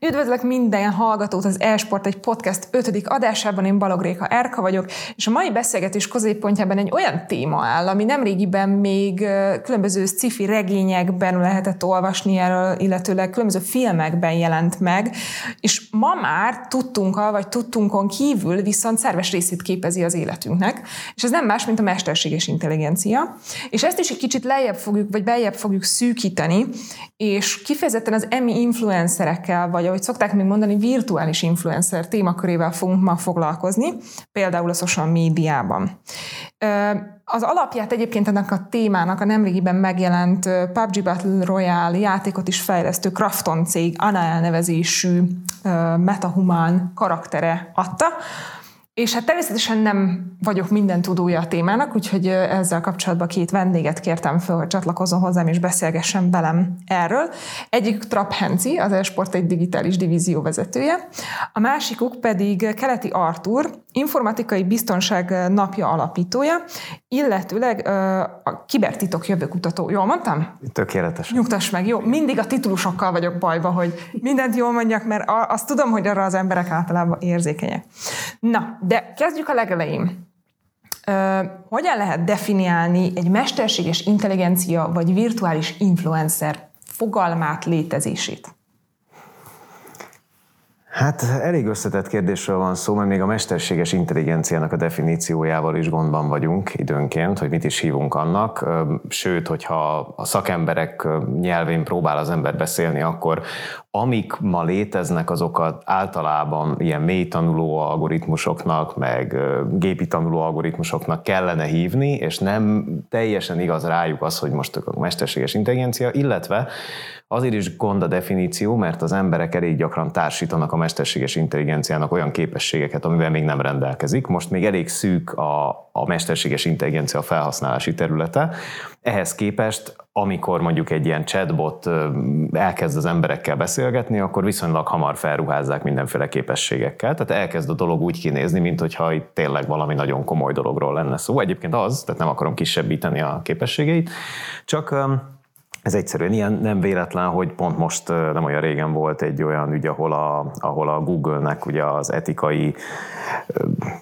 Üdvözlök minden hallgatót az Esport egy podcast 5. adásában, én Balog Réka Erka vagyok, és a mai beszélgetés középpontjában egy olyan téma áll, ami nemrégiben még különböző sci-fi regényekben lehetett olvasni erről, illetőleg különböző filmekben jelent meg, és ma már tudtunk, vagy tudtunkon kívül viszont szerves részét képezi az életünknek, és ez nem más, mint a mesterséges intelligencia, és ezt is egy kicsit lejjebb fogjuk, vagy beljebb fogjuk szűkíteni, és kifejezetten az emi influencerekkel, vagy ahogy szokták még mondani, virtuális influencer témakörével fogunk ma foglalkozni, például a social médiában. Az alapját egyébként ennek a témának a nemrégiben megjelent PUBG Battle Royale játékot is fejlesztő Krafton cég Ana elnevezésű metahuman karaktere adta, és hát természetesen nem vagyok minden tudója a témának, úgyhogy ezzel kapcsolatban két vendéget kértem fel, hogy csatlakozzon hozzám és beszélgessen velem erről. Egyik Trapp Henci, az Esport egy digitális divízió vezetője, a másikuk pedig Keleti Artur, informatikai biztonság napja alapítója, illetőleg a kibertitok jövőkutató. Jól mondtam? Tökéletes. Nyugtass meg, jó. Mindig a titulusokkal vagyok bajba, hogy mindent jól mondjak, mert azt tudom, hogy arra az emberek általában érzékenyek. Na, de kezdjük a legelején. Hogyan lehet definiálni egy mesterséges intelligencia vagy virtuális influencer fogalmát, létezését? Hát elég összetett kérdésről van szó, mert még a mesterséges intelligenciának a definíciójával is gondban vagyunk időnként, hogy mit is hívunk annak. Sőt, hogyha a szakemberek nyelvén próbál az ember beszélni, akkor amik ma léteznek, azokat általában ilyen mély tanuló algoritmusoknak, meg gépi tanuló algoritmusoknak kellene hívni, és nem teljesen igaz rájuk az, hogy most a mesterséges intelligencia, illetve Azért is gond a definíció, mert az emberek elég gyakran társítanak a mesterséges intelligenciának olyan képességeket, amivel még nem rendelkezik. Most még elég szűk a, a mesterséges intelligencia felhasználási területe. Ehhez képest, amikor mondjuk egy ilyen chatbot elkezd az emberekkel beszélgetni, akkor viszonylag hamar felruházzák mindenféle képességekkel. Tehát elkezd a dolog úgy kinézni, mint hogyha itt tényleg valami nagyon komoly dologról lenne szó. Egyébként az, tehát nem akarom kisebbíteni a képességeit, csak ez egyszerűen ilyen nem véletlen, hogy pont most nem olyan régen volt egy olyan ügy, ahol a, ahol a Google-nek ugye az etikai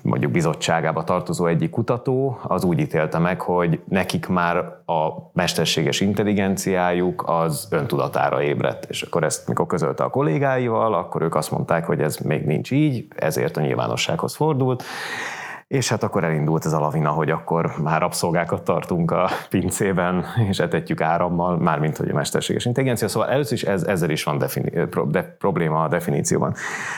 mondjuk bizottságába tartozó egyik kutató az úgy ítélte meg, hogy nekik már a mesterséges intelligenciájuk az öntudatára ébredt. És akkor ezt, mikor közölte a kollégáival, akkor ők azt mondták, hogy ez még nincs így, ezért a nyilvánossághoz fordult, és hát akkor elindult ez a lavina, hogy akkor már rabszolgákat tartunk a pincében, és etetjük árammal, mármint hogy a mesterséges intelligencia. Szóval először is ez, ezzel is van defini- pro, de, probléma a definícióban.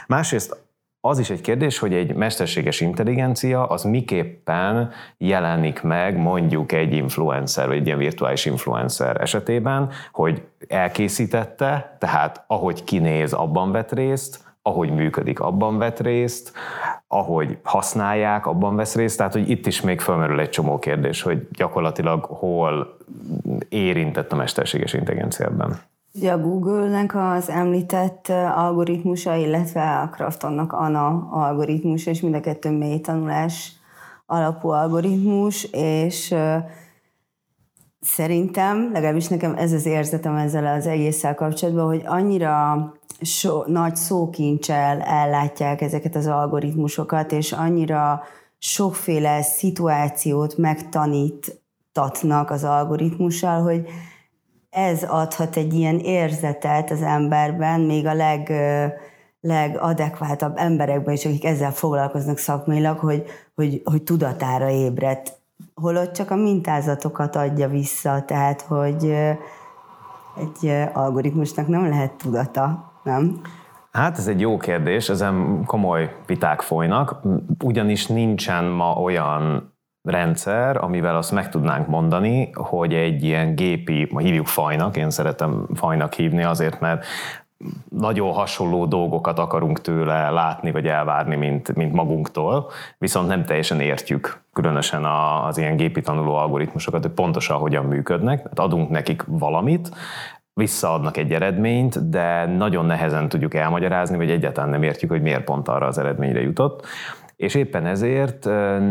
Másrészt az is egy kérdés, hogy egy mesterséges intelligencia az miképpen jelenik meg mondjuk egy influencer, vagy egy ilyen virtuális influencer esetében, hogy elkészítette, tehát ahogy kinéz, abban vett részt, ahogy működik, abban vett részt, ahogy használják, abban vesz részt, tehát hogy itt is még felmerül egy csomó kérdés, hogy gyakorlatilag hol érintett a mesterséges intelligencia ebben. Ugye a Google-nek az említett algoritmusa, illetve a Kraftonnak ANA algoritmus, és mind a kettő mély tanulás alapú algoritmus, és szerintem, legalábbis nekem ez az érzetem ezzel az egésszel kapcsolatban, hogy annyira so, nagy szókincsel ellátják ezeket az algoritmusokat, és annyira sokféle szituációt megtanítatnak az algoritmussal, hogy ez adhat egy ilyen érzetet az emberben, még a leg, legadekvátabb emberekben is, akik ezzel foglalkoznak szakmailag, hogy, hogy, hogy tudatára ébredt. Holott csak a mintázatokat adja vissza, tehát hogy egy algoritmusnak nem lehet tudata nem? Hát ez egy jó kérdés, ezen komoly viták folynak, ugyanis nincsen ma olyan rendszer, amivel azt meg tudnánk mondani, hogy egy ilyen gépi, ma hívjuk fajnak, én szeretem fajnak hívni azért, mert nagyon hasonló dolgokat akarunk tőle látni vagy elvárni, mint, mint magunktól, viszont nem teljesen értjük különösen az ilyen gépi tanuló algoritmusokat, hogy pontosan hogyan működnek. Tehát adunk nekik valamit, visszaadnak egy eredményt, de nagyon nehezen tudjuk elmagyarázni, vagy egyáltalán nem értjük, hogy miért pont arra az eredményre jutott. És éppen ezért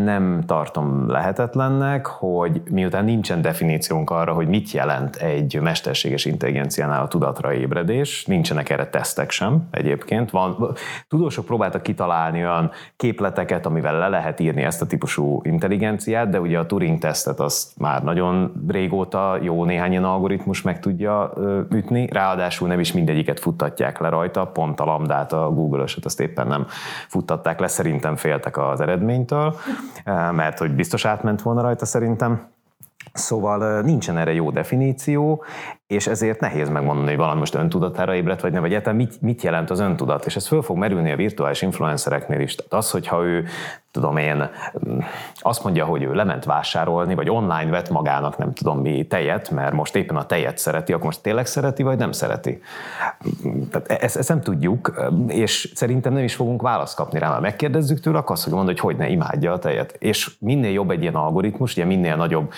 nem tartom lehetetlennek, hogy miután nincsen definíciónk arra, hogy mit jelent egy mesterséges intelligenciánál a tudatra ébredés, nincsenek erre tesztek sem egyébként. Van, tudósok próbáltak kitalálni olyan képleteket, amivel le lehet írni ezt a típusú intelligenciát, de ugye a Turing-tesztet azt már nagyon régóta jó néhány ilyen algoritmus meg tudja ütni, ráadásul nem is mindegyiket futtatják le rajta, pont a lambdát, a Google-öset azt éppen nem futtatták le, szerintem féltek az eredménytől, mert hogy biztos átment volna rajta szerintem. Szóval nincsen erre jó definíció, és ezért nehéz megmondani, hogy valami most öntudatára ébredt, vagy nem, vagy egyáltalán mit, mit jelent az öntudat, és ez föl fog merülni a virtuális influencereknél is. Tehát az, hogyha ő, tudom én, azt mondja, hogy ő lement vásárolni, vagy online vett magának, nem tudom mi, tejet, mert most éppen a tejet szereti, akkor most tényleg szereti, vagy nem szereti? Tehát ezt, ezt nem tudjuk, és szerintem nem is fogunk választ kapni rá, mert megkérdezzük tőle, akkor azt fogja mondani, hogy hogy ne imádja a tejet. És minél jobb egy ilyen algoritmus, ugye minél nagyobb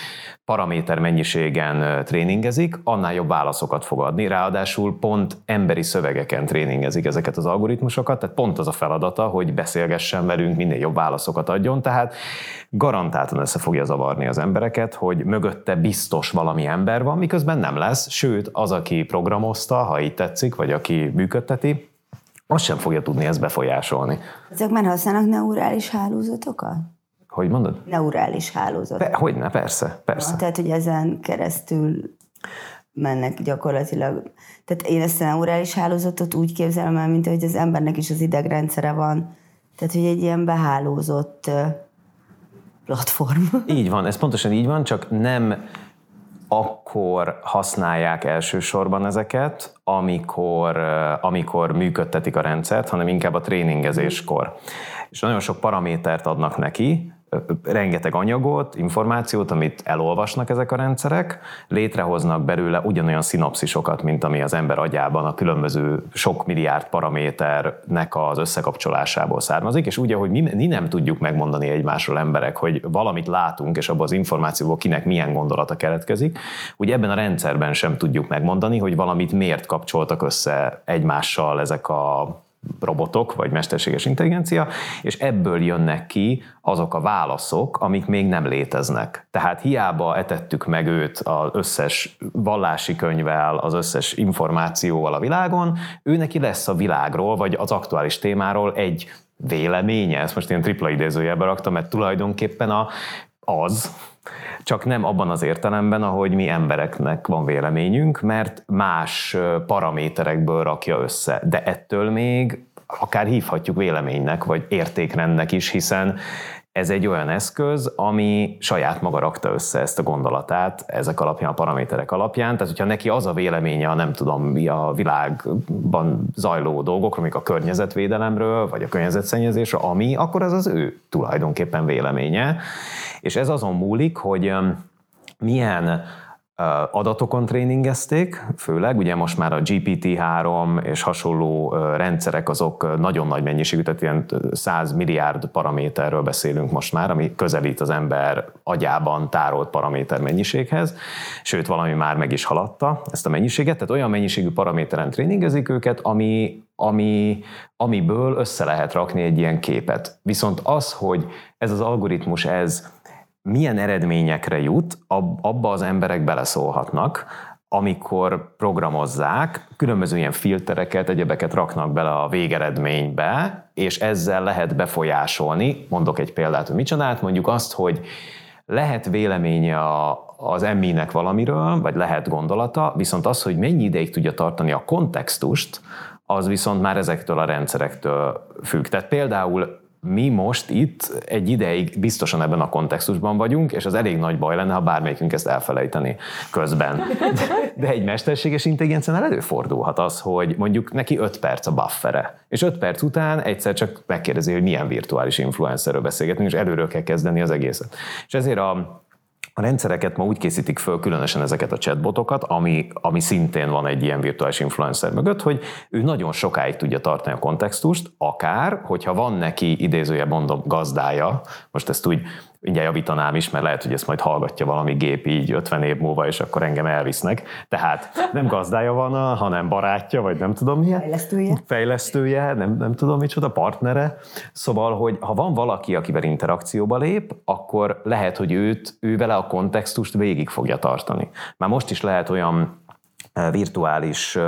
paraméter mennyiségen tréningezik, annál jobb válaszokat fog adni, ráadásul pont emberi szövegeken tréningezik ezeket az algoritmusokat, tehát pont az a feladata, hogy beszélgessen velünk, minél jobb válaszokat adjon, tehát garantáltan össze fogja zavarni az embereket, hogy mögötte biztos valami ember van, miközben nem lesz, sőt, az, aki programozta, ha így tetszik, vagy aki működteti, azt sem fogja tudni ezt befolyásolni. Ezek már használnak neurális hálózatokat? Hogy mondod? Neurális hálózat. Hogyne, persze, persze. Tehát, hogy ezen keresztül mennek gyakorlatilag. Tehát én ezt a neurális hálózatot úgy képzelem el, mint hogy az embernek is az idegrendszere van. Tehát, hogy egy ilyen behálózott platform. Így van, ez pontosan így van, csak nem akkor használják elsősorban ezeket, amikor, amikor működtetik a rendszert, hanem inkább a tréningezéskor. És nagyon sok paramétert adnak neki, rengeteg anyagot, információt, amit elolvasnak ezek a rendszerek, létrehoznak belőle ugyanolyan szinopszisokat, mint ami az ember agyában a különböző sok milliárd paraméternek az összekapcsolásából származik, és ugye, hogy mi, mi nem tudjuk megmondani egymásról emberek, hogy valamit látunk, és abban az információból kinek milyen gondolata keletkezik, ugye ebben a rendszerben sem tudjuk megmondani, hogy valamit miért kapcsoltak össze egymással ezek a robotok, vagy mesterséges intelligencia, és ebből jönnek ki azok a válaszok, amik még nem léteznek. Tehát hiába etettük meg őt az összes vallási könyvvel, az összes információval a világon, ő neki lesz a világról, vagy az aktuális témáról egy véleménye, ezt most én tripla idézőjelbe raktam, mert tulajdonképpen a, az, csak nem abban az értelemben, ahogy mi embereknek van véleményünk, mert más paraméterekből rakja össze. De ettől még akár hívhatjuk véleménynek, vagy értékrendnek is, hiszen ez egy olyan eszköz, ami saját maga rakta össze ezt a gondolatát ezek alapján, a paraméterek alapján. Tehát, hogyha neki az a véleménye, a nem tudom mi a világban zajló dolgokról, még a környezetvédelemről, vagy a környezetszennyezésről, ami, akkor az az ő tulajdonképpen véleménye. És ez azon múlik, hogy milyen adatokon tréningezték, főleg, ugye most már a GPT-3 és hasonló rendszerek azok nagyon nagy mennyiségű, tehát ilyen 100 milliárd paraméterről beszélünk most már, ami közelít az ember agyában tárolt paraméter mennyiséghez, sőt valami már meg is haladta ezt a mennyiséget, tehát olyan mennyiségű paraméteren tréningezik őket, ami, ami, amiből össze lehet rakni egy ilyen képet. Viszont az, hogy ez az algoritmus, ez milyen eredményekre jut, abba az emberek beleszólhatnak, amikor programozzák, különböző ilyen filtereket, egyebeket raknak bele a végeredménybe, és ezzel lehet befolyásolni. Mondok egy példát, hogy mit csinált, mondjuk azt, hogy lehet véleménye a, az emminek valamiről, vagy lehet gondolata, viszont az, hogy mennyi ideig tudja tartani a kontextust, az viszont már ezektől a rendszerektől függ. Tehát például mi most itt egy ideig biztosan ebben a kontextusban vagyunk, és az elég nagy baj lenne, ha bármelyikünk ezt elfelejteni közben. De egy mesterséges intelligenciánál előfordulhat az, hogy mondjuk neki 5 perc a buffere, és 5 perc után egyszer csak megkérdezi, hogy milyen virtuális influencerről beszélgetünk, és előről kell kezdeni az egészet. És ezért a a rendszereket ma úgy készítik föl, különösen ezeket a chatbotokat, ami, ami szintén van egy ilyen virtuális influencer mögött, hogy ő nagyon sokáig tudja tartani a kontextust, akár, hogyha van neki idézője mondom gazdája, most ezt úgy mindjárt javítanám is, mert lehet, hogy ezt majd hallgatja valami gép így 50 év múlva, és akkor engem elvisznek. Tehát nem gazdája van, hanem barátja, vagy nem tudom milyen. Fejlesztője. Fejlesztője, nem, nem tudom micsoda, partnere. Szóval, hogy ha van valaki, akivel interakcióba lép, akkor lehet, hogy őt, ő vele a kontextust végig fogja tartani. Már most is lehet olyan virtuális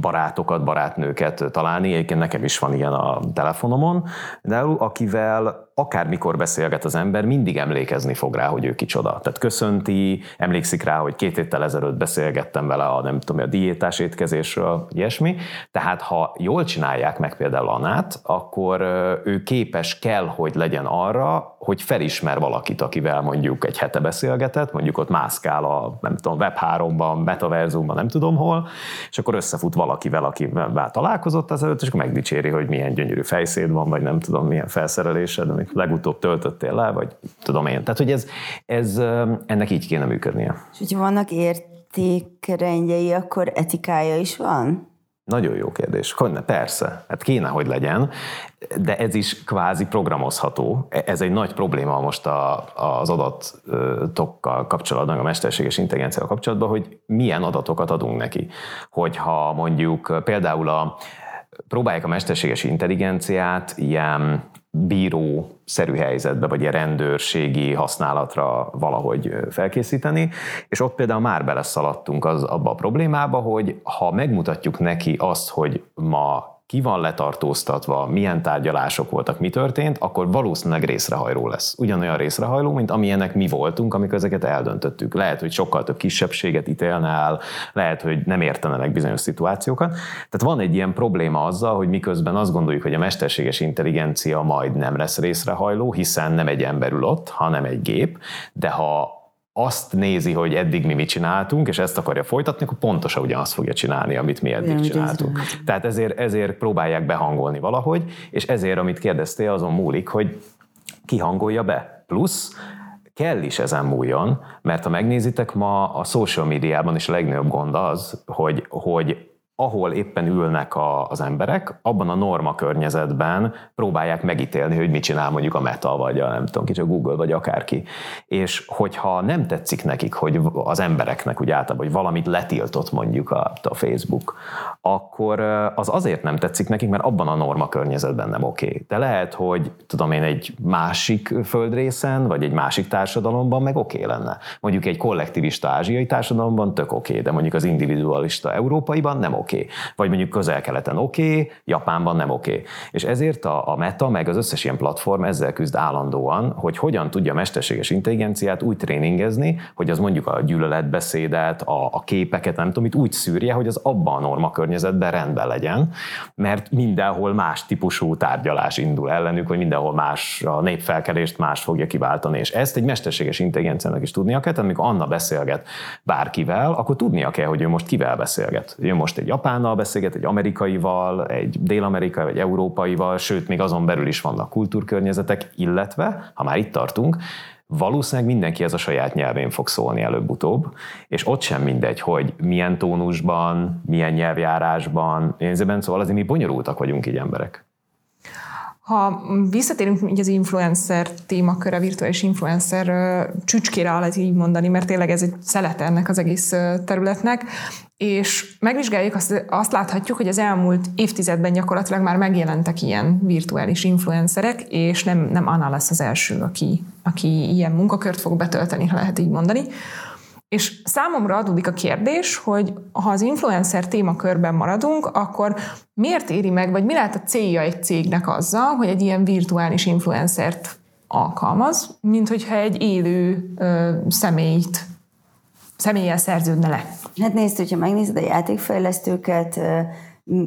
barátokat, barátnőket találni. Egyébként nekem is van ilyen a telefonomon, de akivel akármikor beszélget az ember, mindig emlékezni fog rá, hogy ő kicsoda. Tehát köszönti, emlékszik rá, hogy két héttel ezelőtt beszélgettem vele a, nem tudom, a diétás étkezésről, ilyesmi. Tehát ha jól csinálják meg például Anát, akkor ő képes kell, hogy legyen arra, hogy felismer valakit, akivel mondjuk egy hete beszélgetett, mondjuk ott mászkál a, nem tudom, Web3-ban, Metaverzumban, nem tudom hol, és akkor összefut valakivel, akivel találkozott az előtt, és akkor megdicséri, hogy milyen gyönyörű fejszéd van, vagy nem tudom, milyen felszerelésed, amit legutóbb töltöttél le, vagy tudom én. Tehát, hogy ez, ez ennek így kéne működnie. És hogyha vannak értékrendjei, akkor etikája is van? Nagyon jó kérdés. Persze. Hát kéne, hogy legyen, de ez is kvázi programozható. Ez egy nagy probléma most a, az adatokkal kapcsolatban, a mesterséges intelligenciával kapcsolatban, hogy milyen adatokat adunk neki. Hogyha mondjuk például a próbálják a mesterséges intelligenciát ilyen bíró szerű helyzetbe, vagy ilyen rendőrségi használatra valahogy felkészíteni, és ott például már beleszaladtunk az, abba a problémába, hogy ha megmutatjuk neki azt, hogy ma ki van letartóztatva, milyen tárgyalások voltak, mi történt, akkor valószínűleg részrehajló lesz. Ugyanolyan részrehajló, mint amilyenek mi voltunk, amikor ezeket eldöntöttük. Lehet, hogy sokkal több kisebbséget ítélne el, lehet, hogy nem értene bizonyos szituációkat. Tehát van egy ilyen probléma azzal, hogy miközben azt gondoljuk, hogy a mesterséges intelligencia majd nem lesz részrehajló, hiszen nem egy ember ül ott, hanem egy gép, de ha azt nézi, hogy eddig mi mit csináltunk, és ezt akarja folytatni, akkor pontosan ugyanazt fogja csinálni, amit mi eddig Ugyan, csináltunk. Tehát ezért, ezért próbálják behangolni valahogy, és ezért, amit kérdeztél, azon múlik, hogy ki hangolja be. Plusz kell is ezen múljon, mert ha megnézitek, ma a social médiában is a legnagyobb gond az, hogy, hogy ahol éppen ülnek a, az emberek, abban a norma környezetben próbálják megítélni, hogy mit csinál mondjuk a Meta, vagy a nem tudom kicsi, a Google, vagy akárki. És hogyha nem tetszik nekik, hogy az embereknek úgy általában, hogy valamit letiltott mondjuk a, a Facebook, akkor az azért nem tetszik nekik, mert abban a norma környezetben nem oké. Okay. De lehet, hogy tudom én egy másik földrészen, vagy egy másik társadalomban meg oké okay lenne. Mondjuk egy kollektivista ázsiai társadalomban tök oké, okay, de mondjuk az individualista európaiban nem oké oké. Vagy mondjuk közel-keleten oké, Japánban nem oké. És ezért a, a Meta, meg az összes ilyen platform ezzel küzd állandóan, hogy hogyan tudja mesterséges intelligenciát úgy tréningezni, hogy az mondjuk a gyűlöletbeszédet, a, a képeket, nem tudom, itt úgy szűrje, hogy az abban a norma környezetben rendben legyen, mert mindenhol más típusú tárgyalás indul ellenük, hogy mindenhol más a népfelkelést más fogja kiváltani. És ezt egy mesterséges intelligenciának is tudnia kell, tehát amikor Anna beszélget bárkivel, akkor tudnia kell, hogy ő most kivel beszélget. Ő most egy japánnal beszélget, egy amerikaival, egy dél-amerikai, vagy európaival, sőt, még azon belül is vannak kultúrkörnyezetek, illetve, ha már itt tartunk, valószínűleg mindenki ez a saját nyelvén fog szólni előbb-utóbb, és ott sem mindegy, hogy milyen tónusban, milyen nyelvjárásban, én szóval azért mi bonyolultak vagyunk így emberek. Ha visszatérünk így az influencer témakör, a virtuális influencer csücskére, lehet így mondani, mert tényleg ez egy szelete ennek az egész területnek, és megvizsgáljuk, azt, azt láthatjuk, hogy az elmúlt évtizedben gyakorlatilag már megjelentek ilyen virtuális influencerek, és nem, nem Anna lesz az első, aki, aki ilyen munkakört fog betölteni, ha lehet így mondani. És számomra adódik a kérdés, hogy ha az influencer témakörben maradunk, akkor miért éri meg, vagy mi lehet a célja egy cégnek azzal, hogy egy ilyen virtuális influencert alkalmaz, mint hogyha egy élő ö, személyt, személlyel szerződne le. Hát nézd, hogyha megnézed a játékfejlesztőket,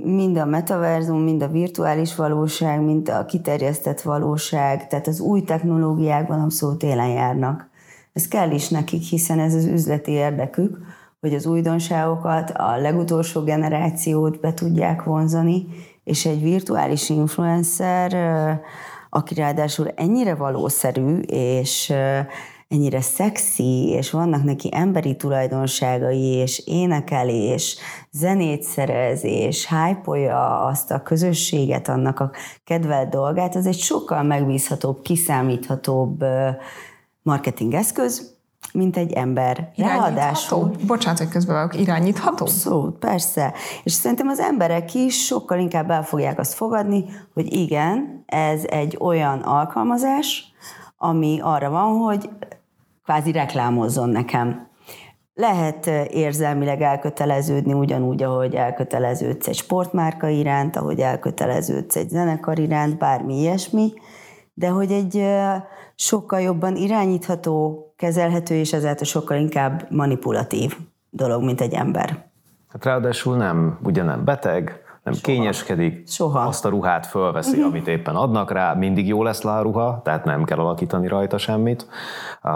mind a metaverzum, mind a virtuális valóság, mind a kiterjesztett valóság, tehát az új technológiákban abszolút télen járnak. Ez kell is nekik, hiszen ez az üzleti érdekük, hogy az újdonságokat, a legutolsó generációt be tudják vonzani, és egy virtuális influencer, aki ráadásul ennyire valószerű, és ennyire szexi, és vannak neki emberi tulajdonságai, és énekelés, zenét szerez, és hype azt a közösséget, annak a kedvelt dolgát, az egy sokkal megbízhatóbb, kiszámíthatóbb marketing eszköz, mint egy ember. Ráadásul... Bocsánat, hogy közben irányítható? Abszolút, persze. És szerintem az emberek is sokkal inkább el fogják azt fogadni, hogy igen, ez egy olyan alkalmazás, ami arra van, hogy kvázi reklámozzon nekem. Lehet érzelmileg elköteleződni ugyanúgy, ahogy elköteleződsz egy sportmárka iránt, ahogy elköteleződsz egy zenekar iránt, bármi ilyesmi, de hogy egy sokkal jobban irányítható, kezelhető, és ezáltal sokkal inkább manipulatív dolog, mint egy ember. Hát ráadásul nem, ugye nem beteg, nem Soha. kényeskedik, Soha. azt a ruhát fölveszi, uh-huh. amit éppen adnak rá, mindig jó lesz le a ruha, tehát nem kell alakítani rajta semmit,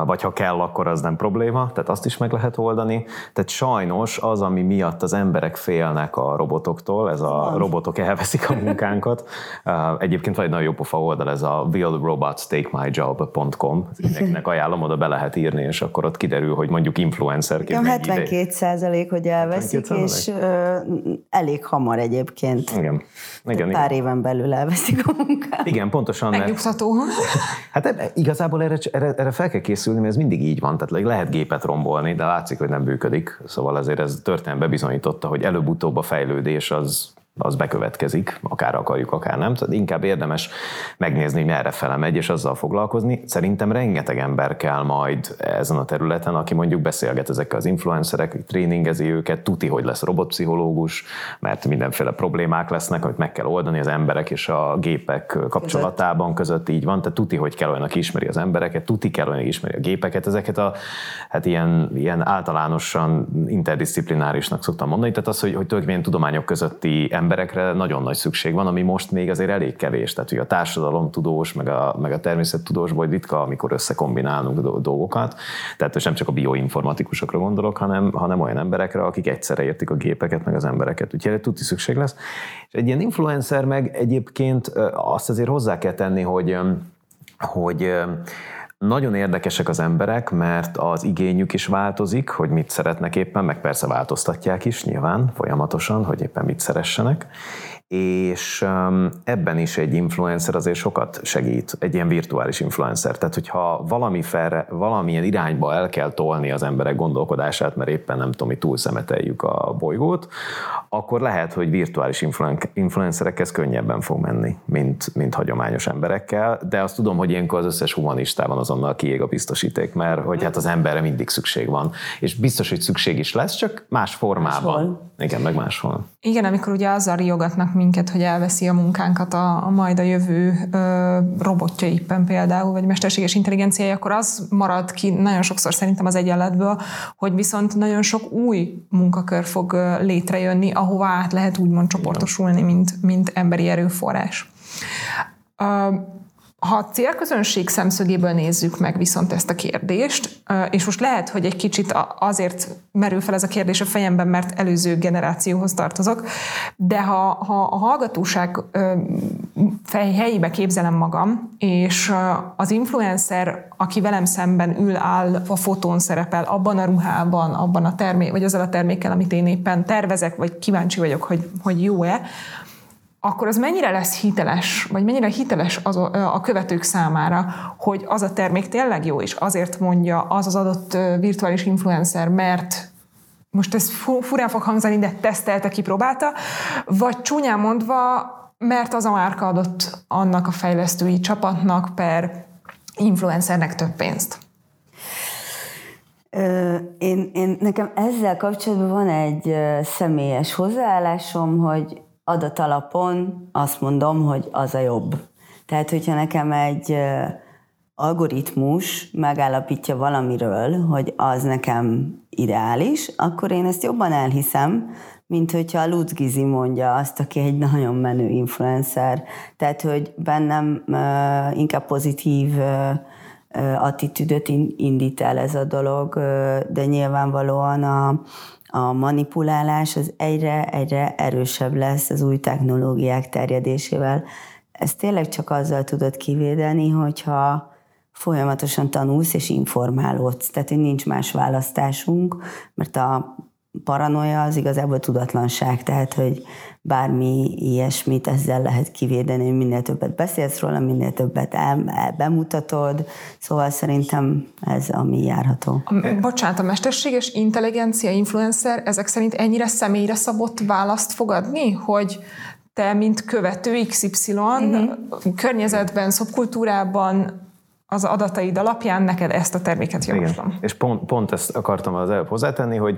vagy ha kell, akkor az nem probléma, tehát azt is meg lehet oldani. Tehát sajnos az, ami miatt az emberek félnek a robotoktól, ez a robotok elveszik a munkánkat. Egyébként van egy nagyon jó pofa oldal, ez a willrobotstakemyjob.com, mindenkinek ajánlom, oda be lehet írni, és akkor ott kiderül, hogy mondjuk influencerként 72 százalék, hogy elveszik, és ö, elég hamar egyébként egyébként. Igen. Igen, pár igen. éven belül elveszik a munkát. Igen, pontosan. Megnyugtató. Hát ebbe, igazából erre, erre, erre, fel kell készülni, mert ez mindig így van. Tehát lehet gépet rombolni, de látszik, hogy nem működik. Szóval azért ez történelem bebizonyította, hogy előbb-utóbb a fejlődés az az bekövetkezik, akár akarjuk, akár nem. Tehát inkább érdemes megnézni, hogy merre fele megy, és azzal foglalkozni. Szerintem rengeteg ember kell majd ezen a területen, aki mondjuk beszélget ezekkel az influencerek, tréningezi őket, tuti, hogy lesz robotpszichológus, mert mindenféle problémák lesznek, amit meg kell oldani az emberek és a gépek kapcsolatában között így van. Tehát tuti, hogy kell olyan, aki ismeri az embereket, tuti kell olyan, aki ismeri a gépeket. Ezeket a, hát ilyen, ilyen általánosan interdisziplinárisnak szoktam mondani. Tehát az, hogy, hogy tulajdonképpen tudományok közötti emberekre nagyon nagy szükség van, ami most még azért elég kevés. Tehát, hogy a társadalomtudós, meg a, meg a természettudósból ritka, amikor összekombinálunk dolgokat. Tehát most nem csak a bioinformatikusokra gondolok, hanem, hanem olyan emberekre, akik egyszerre értik a gépeket, meg az embereket. Úgyhogy erre tuti szükség lesz. És egy ilyen influencer meg egyébként azt azért hozzá kell tenni, hogy hogy nagyon érdekesek az emberek, mert az igényük is változik, hogy mit szeretnek éppen, meg persze változtatják is nyilván folyamatosan, hogy éppen mit szeressenek, és ebben is egy influencer azért sokat segít, egy ilyen virtuális influencer. Tehát, hogyha valami felre, valamilyen irányba el kell tolni az emberek gondolkodását, mert éppen nem tudom, mi túl szemeteljük a bolygót, akkor lehet, hogy virtuális influencerekhez könnyebben fog menni, mint, mint hagyományos emberekkel, de azt tudom, hogy ilyenkor az összes humanistában azonnal kiég a biztosíték, mert hogy hát az emberre mindig szükség van. És biztos, hogy szükség is lesz, csak más formában. Máshol. Igen, meg máshol. Igen, amikor ugye azzal riogatnak minket, hogy elveszi a munkánkat a, a majd a jövő ö, robotja éppen például, vagy mesterséges intelligenciája, akkor az marad ki nagyon sokszor szerintem az egyenletből, hogy viszont nagyon sok új munkakör fog létrejönni, ahová át lehet úgymond csoportosulni, mint, mint emberi erőforrás. Ha a célközönség szemszögéből nézzük meg viszont ezt a kérdést, és most lehet, hogy egy kicsit azért merül fel ez a kérdés a fejemben, mert előző generációhoz tartozok, de ha, ha a hallgatóság helyébe képzelem magam, és az influencer, aki velem szemben ül, áll, a fotón szerepel, abban a ruhában, abban a termék, vagy azzal a termékkel, amit én éppen tervezek, vagy kíváncsi vagyok, hogy, hogy jó-e, akkor az mennyire lesz hiteles, vagy mennyire hiteles az a követők számára, hogy az a termék tényleg jó, és azért mondja az az adott virtuális influencer, mert most ez furán fog hangzani, de tesztelte, kipróbálta, vagy csúnyán mondva, mert az a márka adott annak a fejlesztői csapatnak per influencernek több pénzt. Én, én, nekem ezzel kapcsolatban van egy személyes hozzáállásom, hogy adat alapon azt mondom, hogy az a jobb. Tehát, hogyha nekem egy algoritmus megállapítja valamiről, hogy az nekem ideális, akkor én ezt jobban elhiszem, mint hogyha a Lutz Gizi mondja azt, aki egy nagyon menő influencer. Tehát, hogy bennem uh, inkább pozitív uh, attitűdöt indít el ez a dolog, de nyilvánvalóan a, a manipulálás az egyre, egyre erősebb lesz az új technológiák terjedésével. Ez tényleg csak azzal tudod kivédeni, hogyha folyamatosan tanulsz és informálódsz. Tehát, hogy nincs más választásunk, mert a paranoia az igazából tudatlanság, tehát, hogy bármi ilyesmit ezzel lehet kivédeni, minél többet beszélsz róla, minél többet el, el bemutatod, szóval szerintem ez ami járható. A, bocsánat, a mesterséges intelligencia influencer ezek szerint ennyire személyre szabott választ fogadni, hogy te, mint követő XY uh-huh. környezetben, szubkultúrában az adataid alapján neked ezt a terméket javaslom. Igen. És pont, pont ezt akartam az előbb hozzátenni, hogy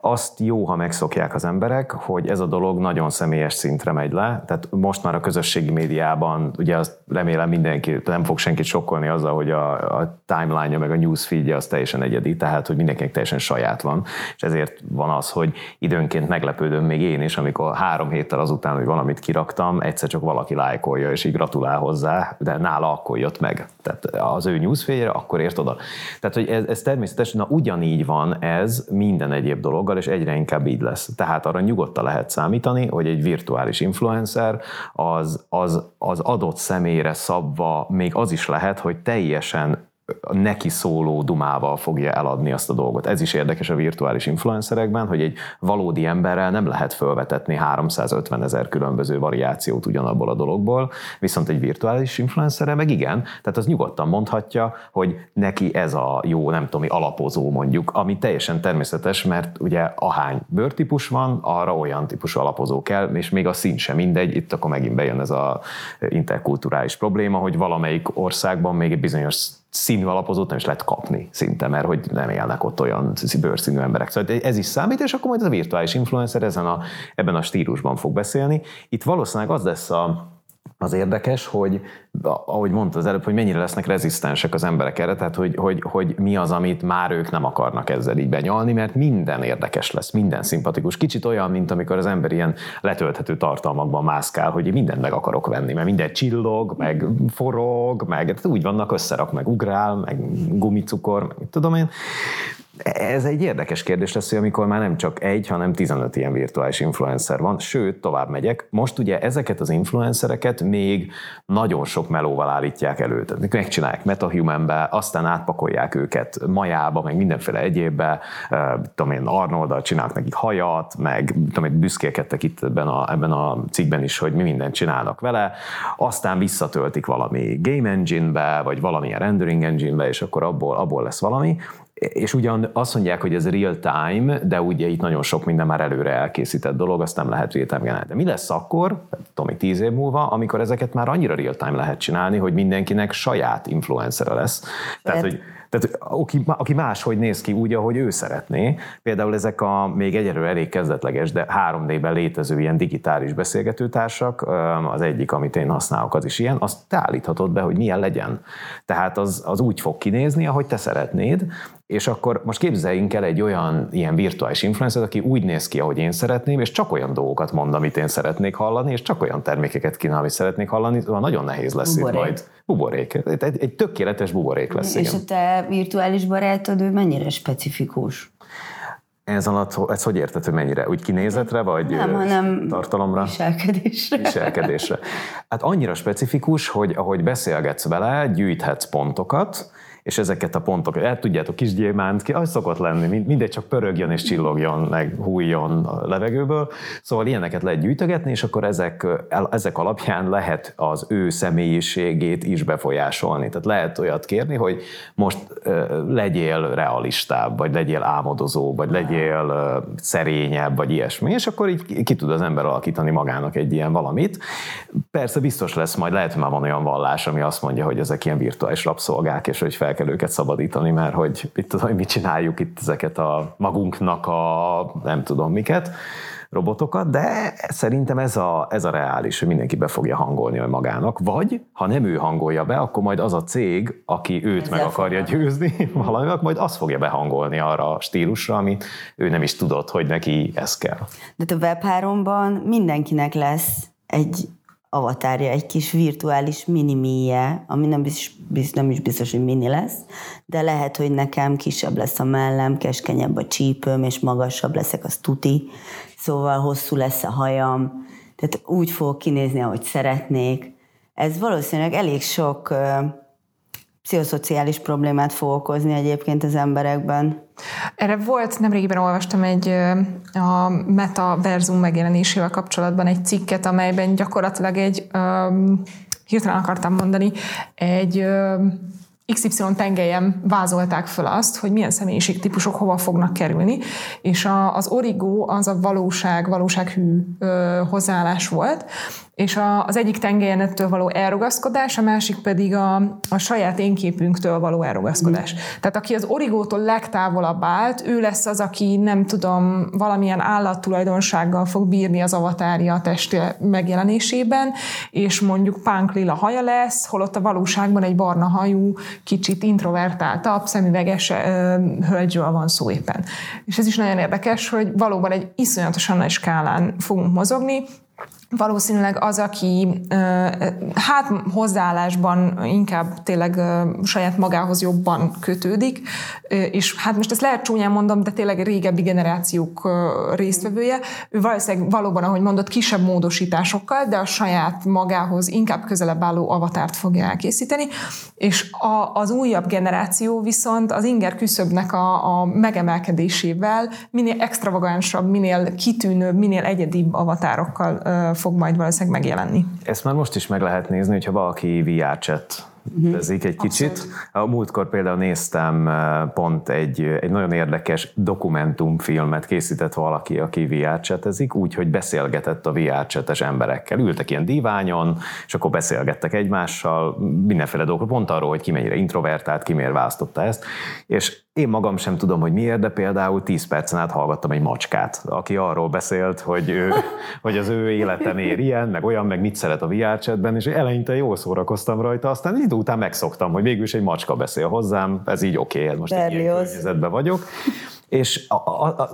azt jó, ha megszokják az emberek, hogy ez a dolog nagyon személyes szintre megy le. Tehát most már a közösségi médiában, ugye azt remélem mindenki, nem fog senkit sokkolni azzal, hogy a, a timeline-ja meg a newsfeedje az teljesen egyedi, tehát hogy mindenkinek teljesen saját van. És ezért van az, hogy időnként meglepődöm még én is, amikor három héttel azután, hogy valamit kiraktam, egyszer csak valaki lájkolja, és így gratulál hozzá, de nála akkor jött meg. Tehát az ő newsfeedje akkor ért oda. Tehát, hogy ez, ez természetesen, na ugyanígy van ez minden egyéb dolog, dologgal, és egyre inkább így lesz. Tehát arra nyugodtan lehet számítani, hogy egy virtuális influencer az, az, az adott személyre szabva még az is lehet, hogy teljesen neki szóló dumával fogja eladni azt a dolgot. Ez is érdekes a virtuális influencerekben, hogy egy valódi emberrel nem lehet felvetetni 350 ezer különböző variációt ugyanabból a dologból, viszont egy virtuális influencerre meg igen, tehát az nyugodtan mondhatja, hogy neki ez a jó, nem tudom, alapozó mondjuk, ami teljesen természetes, mert ugye ahány bőrtípus van, arra olyan típusú alapozó kell, és még a szín sem mindegy, itt akkor megint bejön ez a interkulturális probléma, hogy valamelyik országban még egy bizonyos színű alapozót nem is lehet kapni szinte, mert hogy nem élnek ott olyan bőrszínű emberek. Szóval ez is számít, és akkor majd a virtuális influencer ezen a, ebben a stílusban fog beszélni. Itt valószínűleg az lesz a, az érdekes, hogy ahogy mondta az előbb, hogy mennyire lesznek rezisztensek az emberek erre, tehát hogy, hogy, hogy mi az, amit már ők nem akarnak ezzel így benyalni, mert minden érdekes lesz, minden szimpatikus. Kicsit olyan, mint amikor az ember ilyen letölthető tartalmakban mászkál, hogy én mindent meg akarok venni, mert minden csillog, meg forog, meg tehát úgy vannak, összerak, meg ugrál, meg gumicukor, meg tudom én. Ez egy érdekes kérdés lesz, hogy amikor már nem csak egy, hanem 15 ilyen virtuális influencer van, sőt, tovább megyek. Most ugye ezeket az influencereket még nagyon sok melóval állítják elő. Tehát megcsinálják MetaHumanbe, aztán átpakolják őket majába, meg mindenféle egyébbe, tudom én, Arnoldal csinálnak nekik hajat, meg tudom én, büszkélkedtek itt ebben a, ebben a cikkben is, hogy mi mindent csinálnak vele, aztán visszatöltik valami game engine-be, vagy valamilyen rendering engine-be, és akkor abból, abból lesz valami, és ugyan azt mondják, hogy ez real time, de ugye itt nagyon sok minden már előre elkészített dolog, azt nem lehet real time generálni. De mi lesz akkor, tudom, tíz év múlva, amikor ezeket már annyira real time lehet csinálni, hogy mindenkinek saját influencere lesz. Tehát, hogy tehát aki, aki máshogy néz ki úgy, ahogy ő szeretné. Például ezek a még egyelőre elég kezdetleges, de 3D-ben létező ilyen digitális beszélgetőtársak, az egyik, amit én használok, az is ilyen, azt te állíthatod be, hogy milyen legyen. Tehát az, az úgy fog kinézni, ahogy te szeretnéd, és akkor most képzeljünk el egy olyan ilyen virtuális influencer, aki úgy néz ki, ahogy én szeretném, és csak olyan dolgokat mond, amit én szeretnék hallani, és csak olyan termékeket kínál, amit szeretnék hallani, szóval nagyon nehéz lesz buborék. itt majd. Buborék. Egy, egy, egy tökéletes buborék lesz. És igen. a te virtuális barátod, ő mennyire specifikus? Ez alatt, ez hogy érted, hogy mennyire? Úgy kinézetre, vagy nem, hanem tartalomra? Viselkedésre. Viselkedésre. Hát annyira specifikus, hogy ahogy beszélgetsz vele, gyűjthetsz pontokat, és ezeket a pontokat, el tudjátok, kisgyémánt, ki, az szokott lenni, mindegy csak pörögjön és csillogjon, meg hújjon a levegőből. Szóval ilyeneket lehet gyűjtögetni, és akkor ezek, ezek alapján lehet az ő személyiségét is befolyásolni. Tehát lehet olyat kérni, hogy most legyél realistább, vagy legyél álmodozó, vagy legyél szerényebb, vagy ilyesmi, és akkor így ki tud az ember alakítani magának egy ilyen valamit. Persze biztos lesz majd, lehet, hogy már van olyan vallás, ami azt mondja, hogy ezek ilyen virtuális rabszolgák, és hogy fel kell őket szabadítani, mert hogy itt tudom, mit csináljuk itt ezeket a magunknak a nem tudom miket, robotokat, de szerintem ez a, ez a reális, hogy mindenki be fogja hangolni magának, vagy ha nem ő hangolja be, akkor majd az a cég, aki őt Ezzel meg akarja fogad. győzni valamivel, majd azt fogja behangolni arra a stílusra, amit ő nem is tudott, hogy neki ez kell. De a Web3-ban mindenkinek lesz egy avatárja, egy kis virtuális minimije, ami nem, biztos, nem is biztos, hogy mini lesz, de lehet, hogy nekem kisebb lesz a mellem, keskenyebb a csípőm, és magasabb leszek, az tuti, szóval hosszú lesz a hajam, tehát úgy fog kinézni, ahogy szeretnék. Ez valószínűleg elég sok pszichoszociális problémát fog okozni egyébként az emberekben. Erre volt, nemrégiben olvastam egy a metaverzum megjelenésével kapcsolatban egy cikket, amelyben gyakorlatilag egy, um, hirtelen akartam mondani, egy um, XY tengelyen vázolták föl azt, hogy milyen személyiségtípusok hova fognak kerülni, és a, az origó az a valóság, valósághű ö, hozzáállás volt, és a, az egyik tengelyen ettől való elrugaszkodás, a másik pedig a, a saját énképünktől való elrugaszkodás. Mm. Tehát aki az origótól legtávolabb állt, ő lesz az, aki nem tudom, valamilyen állattulajdonsággal fog bírni az avatárja a teste megjelenésében, és mondjuk pánk lila haja lesz, holott a valóságban egy barna hajú, kicsit introvertáltabb, szemüveges ö, hölgyről van szó éppen. És ez is nagyon érdekes, hogy valóban egy iszonyatosan nagy skálán fogunk mozogni, valószínűleg az, aki hát hozzáállásban inkább tényleg saját magához jobban kötődik, és hát most ezt lehet csúnyán mondom, de tényleg régebbi generációk résztvevője, ő valószínűleg valóban, ahogy mondott, kisebb módosításokkal, de a saját magához inkább közelebb álló avatárt fogja elkészíteni, és a, az újabb generáció viszont az inger küszöbnek a, a megemelkedésével minél extravagánsabb, minél kitűnőbb, minél egyedibb avatárokkal fog majd valószínűleg megjelenni. Ezt már most is meg lehet nézni, hogyha valaki VR chat ezik egy kicsit. Abszolút. A múltkor például néztem pont egy, egy nagyon érdekes dokumentumfilmet készített valaki, aki VR csetezik, úgy, hogy beszélgetett a VR csetes emberekkel. Ültek ilyen diványon, és akkor beszélgettek egymással, mindenféle dolgokról, pont arról, hogy ki mennyire introvertált, ki miért választotta ezt. És én magam sem tudom, hogy miért, de például 10 percen át hallgattam egy macskát, aki arról beszélt, hogy, ő, hogy az ő életen ér ilyen, meg olyan, meg mit szeret a VR chatben, és eleinte jól szórakoztam rajta, aztán idő után megszoktam, hogy végül is egy macska beszél hozzám, ez így oké, okay, most egy ilyen környezetben vagyok. És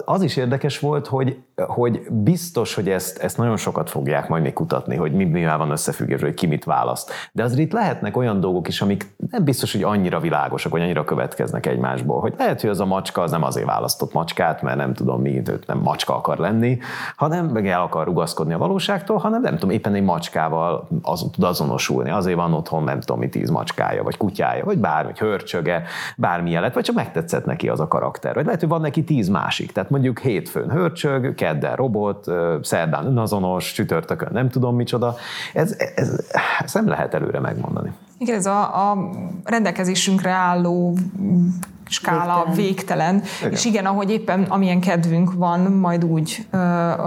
az is érdekes volt, hogy, hogy biztos, hogy ezt, ezt nagyon sokat fogják majd még kutatni, hogy mi, mivel van összefüggés, hogy ki mit választ. De azért itt lehetnek olyan dolgok is, amik nem biztos, hogy annyira világosak, vagy annyira következnek egymásból, hogy lehet, hogy az a macska az nem azért választott macskát, mert nem tudom mi, őt nem macska akar lenni, hanem meg el akar rugaszkodni a valóságtól, hanem nem tudom, éppen egy macskával az, tud azonosulni. Azért van otthon, nem tudom, mi tíz macskája, vagy kutyája, vagy bármi, hörcsöge, bármilyen lett, vagy csak megtetszett neki az a karakter. Vagy lehet, hogy van neki tíz másik. Tehát mondjuk hétfőn hörcsög, kedden robot, szerdán önazonos, csütörtökön nem tudom micsoda. Ez, ez, ez nem lehet előre megmondani. Igen, ez a, a rendelkezésünkre álló skála végtelen. végtelen. Igen. És igen, ahogy éppen amilyen kedvünk van, majd úgy uh,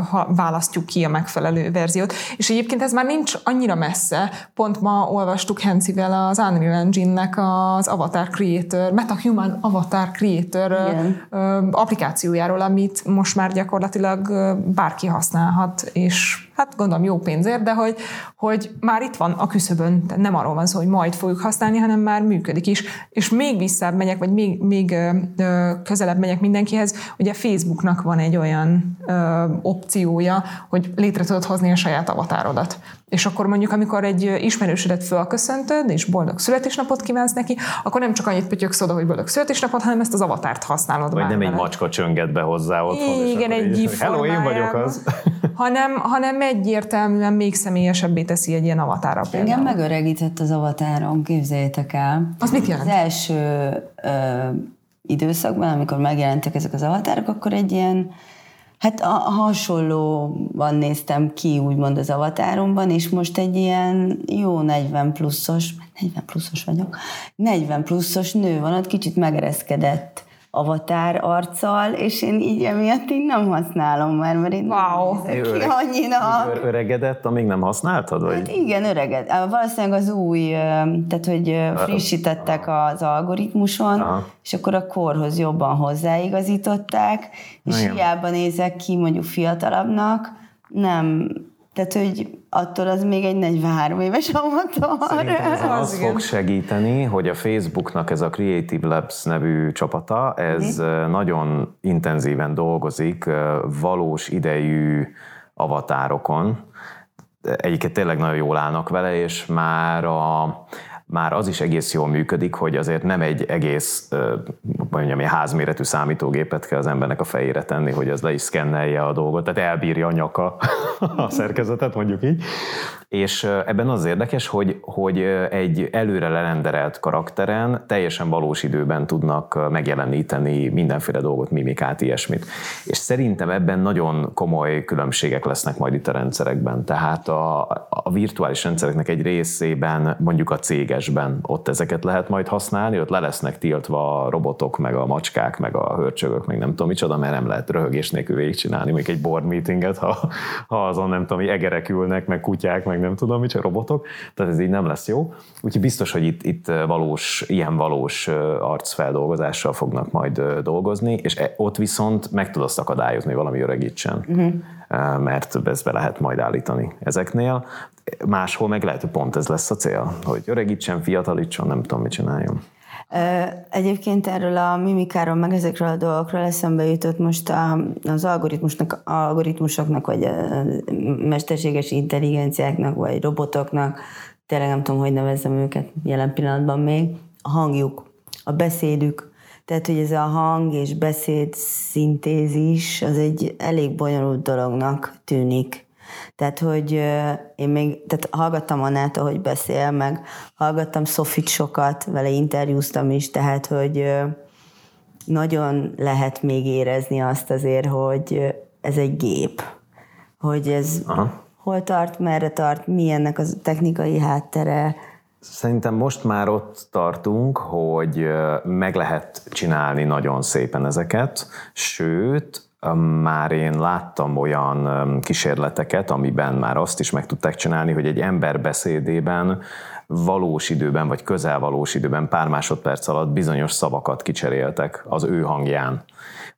ha választjuk ki a megfelelő verziót. És egyébként ez már nincs annyira messze. Pont ma olvastuk Hencivel az Unreal Engine-nek az Avatar Creator, MetaHuman Avatar Creator uh, applikációjáról, amit most már gyakorlatilag bárki használhat, és hát gondolom jó pénzért, de hogy, hogy már itt van a küszöbön, nem arról van szó, hogy majd fogjuk használni, hanem már működik is. És még visszább megyek, vagy még, még közelebb megyek mindenkihez, ugye Facebooknak van egy olyan opciója, hogy létre tudod hozni a saját avatárodat. És akkor mondjuk, amikor egy ismerősödet fölköszöntöd, és boldog születésnapot kívánsz neki, akkor nem csak annyit pötyöksz oda, hogy boldog születésnapot, hanem ezt az avatárt használod Vagy nem egy macska csönget be hozzá otthon. Igen, egy gif Hello, én vagyok az. hanem, hanem egyértelműen még személyesebbé teszi egy ilyen avatára például. Igen, megöregített az avatárom, képzeljétek el. Az mit jelent? Az első ö, időszakban, amikor megjelentek ezek az avatárok, akkor egy ilyen Hát a, a hasonlóban néztem ki, úgymond az avatáromban, és most egy ilyen jó 40 pluszos, 40 pluszos vagyok, 40 pluszos nő van, ott kicsit megereszkedett avatár arccal, és én így emiatt így nem használom már, mert én wow. ki öreg, annyinak. Öregedett, amíg nem használtad? Vagy? Hát igen, öregedett. Valószínűleg az új, tehát hogy frissítettek az algoritmuson, Aha. és akkor a korhoz jobban hozzáigazították, és igen. hiába nézek ki mondjuk fiatalabbnak, nem, tehát, hogy attól az még egy 43 éves avatar. Szerintem ez az, az fog segíteni, hogy a Facebooknak ez a Creative Labs nevű csapata, ez mm. nagyon intenzíven dolgozik valós idejű avatárokon. Egyiket tényleg nagyon jól állnak vele, és már a, már az is egész jól működik, hogy azért nem egy egész mondjam, házméretű számítógépet kell az embernek a fejére tenni, hogy az le is szkennelje a dolgot, tehát elbírja a nyaka a szerkezetet, mondjuk így, És ebben az érdekes, hogy, hogy egy előre lerenderelt karakteren teljesen valós időben tudnak megjeleníteni mindenféle dolgot, mimikát, ilyesmit. És szerintem ebben nagyon komoly különbségek lesznek majd itt a rendszerekben. Tehát a, a virtuális rendszereknek egy részében, mondjuk a cégesben, ott ezeket lehet majd használni, ott le lesznek tiltva a robotok, meg a macskák, meg a hörcsögök, meg nem tudom micsoda, mert nem lehet röhögés nélkül végigcsinálni, még egy board meetinget, ha, ha azon nem tudom, egerek ülnek, meg kutyák, meg nem tudom micsoda, robotok, tehát ez így nem lesz jó. Úgyhogy biztos, hogy itt, itt valós, ilyen valós arcfeldolgozással fognak majd dolgozni, és e, ott viszont meg tud azt akadályozni, hogy valami öregítsen. Uh-huh mert ezt be lehet majd állítani ezeknél. Máshol meg lehet, hogy pont ez lesz a cél, hogy öregítsen, fiatalítson, nem tudom, mit csináljon. Egyébként erről a mimikáról, meg ezekről a dolgokról eszembe jutott most az algoritmusnak, algoritmusoknak, vagy a mesterséges intelligenciáknak, vagy robotoknak, tényleg nem tudom, hogy nevezzem őket jelen pillanatban még, a hangjuk, a beszédük, tehát, hogy ez a hang és beszéd szintézis, az egy elég bonyolult dolognak tűnik. Tehát, hogy én még, tehát hallgattam Anát, hogy beszél, meg hallgattam Sofit sokat, vele interjúztam is, tehát, hogy nagyon lehet még érezni azt azért, hogy ez egy gép. Hogy ez Aha. hol tart, merre tart, mi ennek a technikai háttere, Szerintem most már ott tartunk, hogy meg lehet csinálni nagyon szépen ezeket, sőt, már én láttam olyan kísérleteket, amiben már azt is meg tudták csinálni, hogy egy ember beszédében valós időben, vagy közel valós időben, pár másodperc alatt bizonyos szavakat kicseréltek az ő hangján.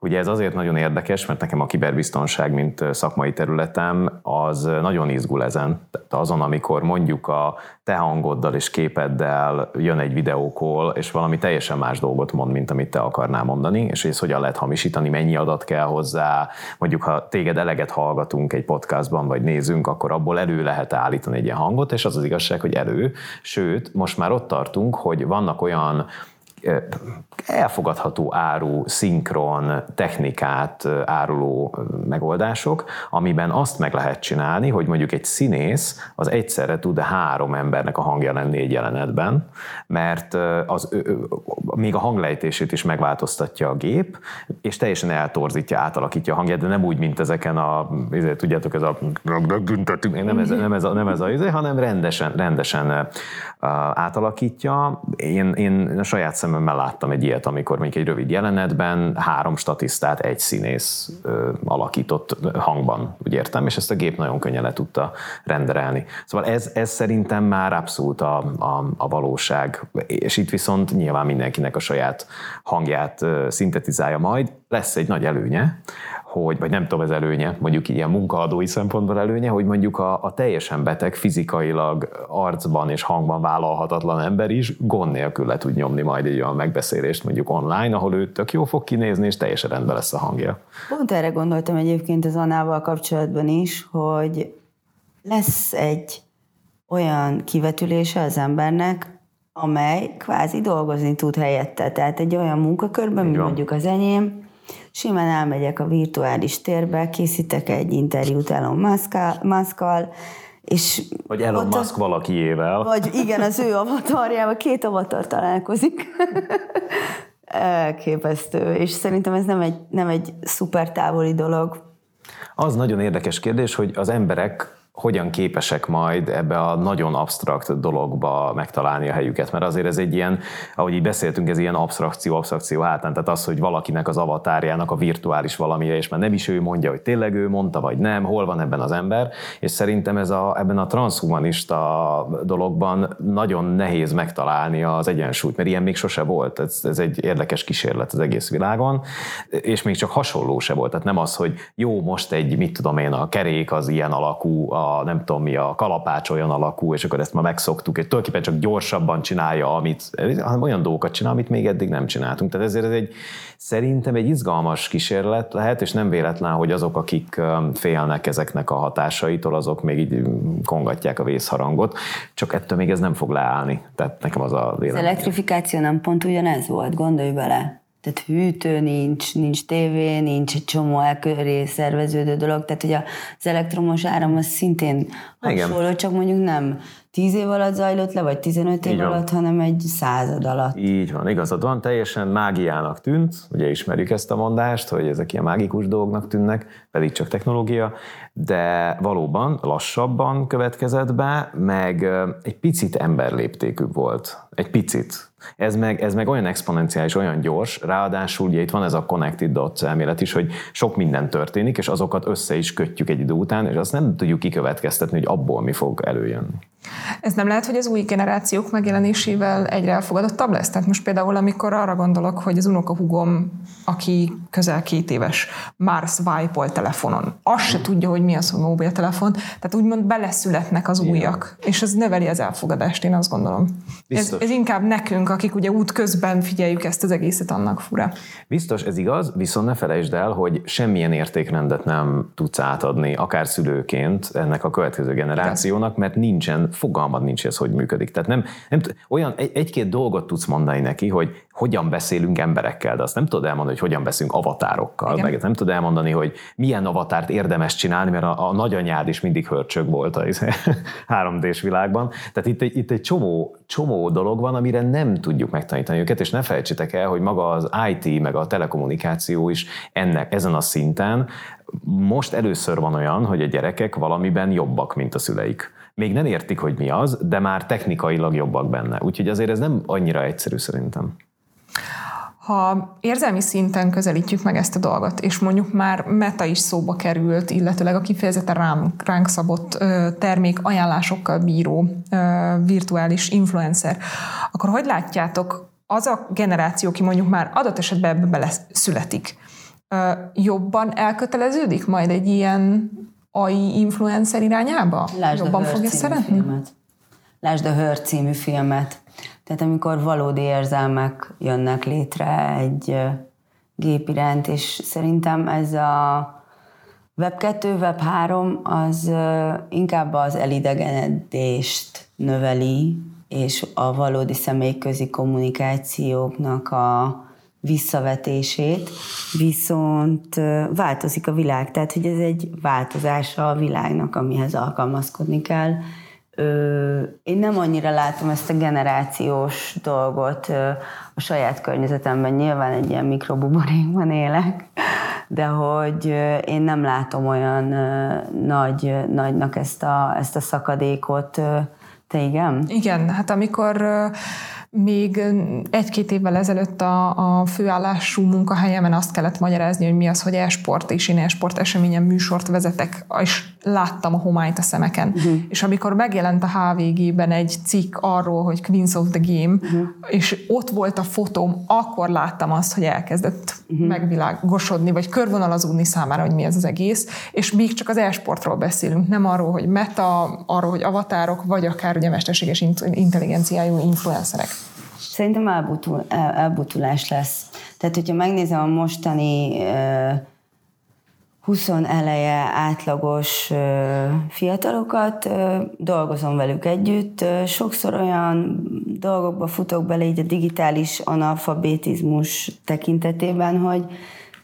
Ugye ez azért nagyon érdekes, mert nekem a kiberbiztonság, mint szakmai területem, az nagyon izgul ezen. Tehát azon, amikor mondjuk a te hangoddal és képeddel jön egy videókól, és valami teljesen más dolgot mond, mint amit te akarnál mondani, és ez hogyan lehet hamisítani, mennyi adat kell hozzá, mondjuk ha téged eleget hallgatunk egy podcastban, vagy nézünk, akkor abból elő lehet állítani egy ilyen hangot, és az az igazság, hogy elő, sőt, most már ott tartunk, hogy vannak olyan elfogadható áru, szinkron, technikát áruló megoldások, amiben azt meg lehet csinálni, hogy mondjuk egy színész az egyszerre tud három embernek a hangja lenni egy jelenetben, mert az, még a hanglejtését is megváltoztatja a gép, és teljesen eltorzítja, átalakítja a hangját, de nem úgy, mint ezeken a, ezért, tudjátok, ez a nem ez, nem ez a, nem ez a izé, hanem rendesen, rendesen átalakítja. Én, én a saját szememmel láttam egy ilyet, amikor még egy rövid jelenetben három statisztát egy színész ö, alakított hangban, úgy értem, és ezt a gép nagyon könnyen le tudta renderelni. Szóval ez, ez szerintem már abszolút a, a, a valóság, és itt viszont nyilván mindenkinek a saját hangját szintetizálja majd. Lesz egy nagy előnye, hogy, vagy nem tudom, ez előnye, mondjuk ilyen munkaadói szempontból előnye, hogy mondjuk a, a teljesen beteg, fizikailag arcban és hangban vállalhatatlan ember is gond nélkül le tud nyomni majd egy olyan megbeszélést mondjuk online, ahol ő tök jó fog kinézni, és teljesen rendben lesz a hangja. Pont erre gondoltam egyébként az Anával kapcsolatban is, hogy lesz egy olyan kivetülése az embernek, amely kvázi dolgozni tud helyette. Tehát egy olyan munkakörben, mint mondjuk az enyém, Simán elmegyek a virtuális térbe, készítek egy interjút Elon Musk-kal, és vagy Elon Musk a, valakiével. Vagy igen, az ő avatarjával, két avatar találkozik. Elképesztő, és szerintem ez nem egy, nem egy szuper távoli dolog. Az nagyon érdekes kérdés, hogy az emberek hogyan képesek majd ebbe a nagyon absztrakt dologba megtalálni a helyüket, mert azért ez egy ilyen, ahogy így beszéltünk, ez ilyen abstrakció, abstrakció hátán, tehát az, hogy valakinek az avatárjának a virtuális valamire, és már nem is ő mondja, hogy tényleg ő mondta, vagy nem, hol van ebben az ember, és szerintem ez a, ebben a transhumanista dologban nagyon nehéz megtalálni az egyensúlyt, mert ilyen még sose volt, ez, ez egy érdekes kísérlet az egész világon, és még csak hasonló se volt, tehát nem az, hogy jó, most egy, mit tudom én, a kerék az ilyen alakú, a nem tudom mi, a kalapács olyan alakú, és akkor ezt ma megszoktuk, és tulajdonképpen csak gyorsabban csinálja, amit, hanem olyan dolgokat csinál, amit még eddig nem csináltunk. Tehát ezért ez egy, szerintem egy izgalmas kísérlet lehet, és nem véletlen, hogy azok, akik félnek ezeknek a hatásaitól, azok még így kongatják a vészharangot, csak ettől még ez nem fog leállni. Tehát nekem az a vélemény. Az elektrifikáció nem pont ugyanez volt, gondolj bele. Tehát hűtő nincs, nincs tévé, nincs egy csomó elköré szerveződő dolog, tehát hogy az elektromos áram az szintén hasonló, Igen. csak mondjuk nem 10 év alatt zajlott le, vagy 15 év alatt, hanem egy század alatt. Így van, igazad van, teljesen mágiának tűnt, ugye ismerjük ezt a mondást, hogy ezek ilyen mágikus dolgoknak tűnnek, pedig csak technológia, de valóban lassabban következett be, meg egy picit emberléptékű volt. Egy picit. Ez meg, ez meg olyan exponenciális, olyan gyors, ráadásul ugye itt van ez a connected dots elmélet is, hogy sok minden történik, és azokat össze is kötjük egy idő után, és azt nem tudjuk kikövetkeztetni, hogy abból mi fog előjönni. Ez nem lehet, hogy az új generációk megjelenésével egyre elfogadottabb lesz? Tehát most például, amikor arra gondolok, hogy az unokahugom, aki közel két éves, már swipe telefonon, azt se tudja, hogy mi az, hogy mobiltelefon, tehát úgymond beleszületnek az újak, és ez növeli az elfogadást, én azt gondolom. Ez, ez inkább nekünk, akik ugye út közben figyeljük ezt az egészet, annak fura. Biztos, ez igaz, viszont ne felejtsd el, hogy semmilyen értékrendet nem tudsz átadni, akár szülőként ennek a következő generációnak, mert nincsen fogalmad nincs ez, hogy működik. Tehát nem, nem olyan egy, egy-két dolgot tudsz mondani neki, hogy hogyan beszélünk emberekkel, de azt nem tudod elmondani, hogy hogyan beszélünk avatárokkal, Igen. meg nem tudod elmondani, hogy milyen avatárt érdemes csinálni, mert a, a nagyanyád is mindig hörcsög volt a 3D-s világban. Tehát itt, itt egy csomó, csomó dolog van, amire nem tudjuk megtanítani őket, és ne felejtsétek el, hogy maga az IT, meg a telekommunikáció is ennek, ezen a szinten most először van olyan, hogy a gyerekek valamiben jobbak, mint a szüleik még nem értik, hogy mi az, de már technikailag jobbak benne. Úgyhogy azért ez nem annyira egyszerű szerintem. Ha érzelmi szinten közelítjük meg ezt a dolgot, és mondjuk már meta is szóba került, illetőleg a kifejezetten ránk, ránk szabott termék ajánlásokkal bíró virtuális influencer, akkor hogy látjátok, az a generáció, aki mondjuk már adott esetben ebbe bele születik, jobban elköteleződik majd egy ilyen AI influencer irányába? Lásd Jobban fogja szeretni? Filmet. Lásd a Hör című filmet. Tehát amikor valódi érzelmek jönnek létre egy gép iránt, és szerintem ez a Web 2, Web 3 az inkább az elidegenedést növeli, és a valódi személyközi kommunikációknak a visszavetését, viszont változik a világ, tehát hogy ez egy változása a világnak, amihez alkalmazkodni kell. Én nem annyira látom ezt a generációs dolgot a saját környezetemben, nyilván egy ilyen mikrobuborékban élek, de hogy én nem látom olyan nagy, nagynak ezt a, ezt a szakadékot. Te igen? Igen, hát amikor még egy-két évvel ezelőtt a, a főállású munkahelyemen azt kellett magyarázni, hogy mi az, hogy e-sport, és én e-sport eseményen műsort vezetek, és láttam a homályt a szemeken. Uh-huh. És amikor megjelent a HVG-ben egy cikk arról, hogy Queens of the Game, uh-huh. és ott volt a fotóm, akkor láttam azt, hogy elkezdett uh-huh. megvilágosodni, vagy körvonalazódni számára, hogy mi ez az egész, és még csak az e-sportról beszélünk, nem arról, hogy meta, arról, hogy avatárok, vagy akár ugye mesterséges intelligenciájú influencerek. Szerintem elbutul, el, elbutulás lesz. Tehát, hogyha megnézem a mostani uh, 20 eleje átlagos fiatalokat, dolgozom velük együtt. Sokszor olyan dolgokba futok bele így a digitális analfabetizmus tekintetében, hogy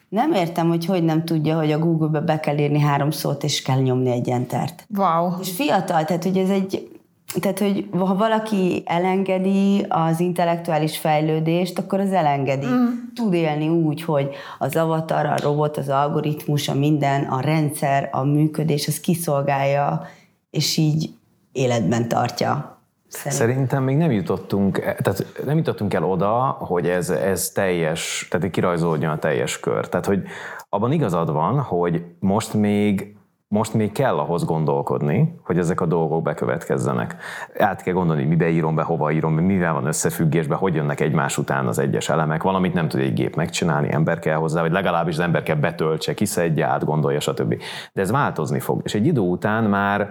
nem értem, hogy hogy nem tudja, hogy a Google-be be kell írni három szót, és kell nyomni egy entert. Wow. És fiatal, tehát hogy ez egy tehát, hogy ha valaki elengedi az intellektuális fejlődést, akkor az elengedi. Mm. Tud élni úgy, hogy az avatar, a robot, az algoritmus, a minden, a rendszer, a működés, az kiszolgálja, és így életben tartja. Szerintem, Szerintem még nem jutottunk, tehát nem jutottunk el oda, hogy ez, ez teljes, tehát kirajzolódjon a teljes kör. Tehát, hogy abban igazad van, hogy most még most még kell ahhoz gondolkodni, hogy ezek a dolgok bekövetkezzenek. Át kell gondolni, mibe írom be, hova írom be, mivel van összefüggésben, hogy jönnek egymás után az egyes elemek. Valamit nem tud egy gép megcsinálni, ember kell hozzá, vagy legalábbis az ember kell betöltse, kiszedje, átgondolja, stb. De ez változni fog. És egy idő után már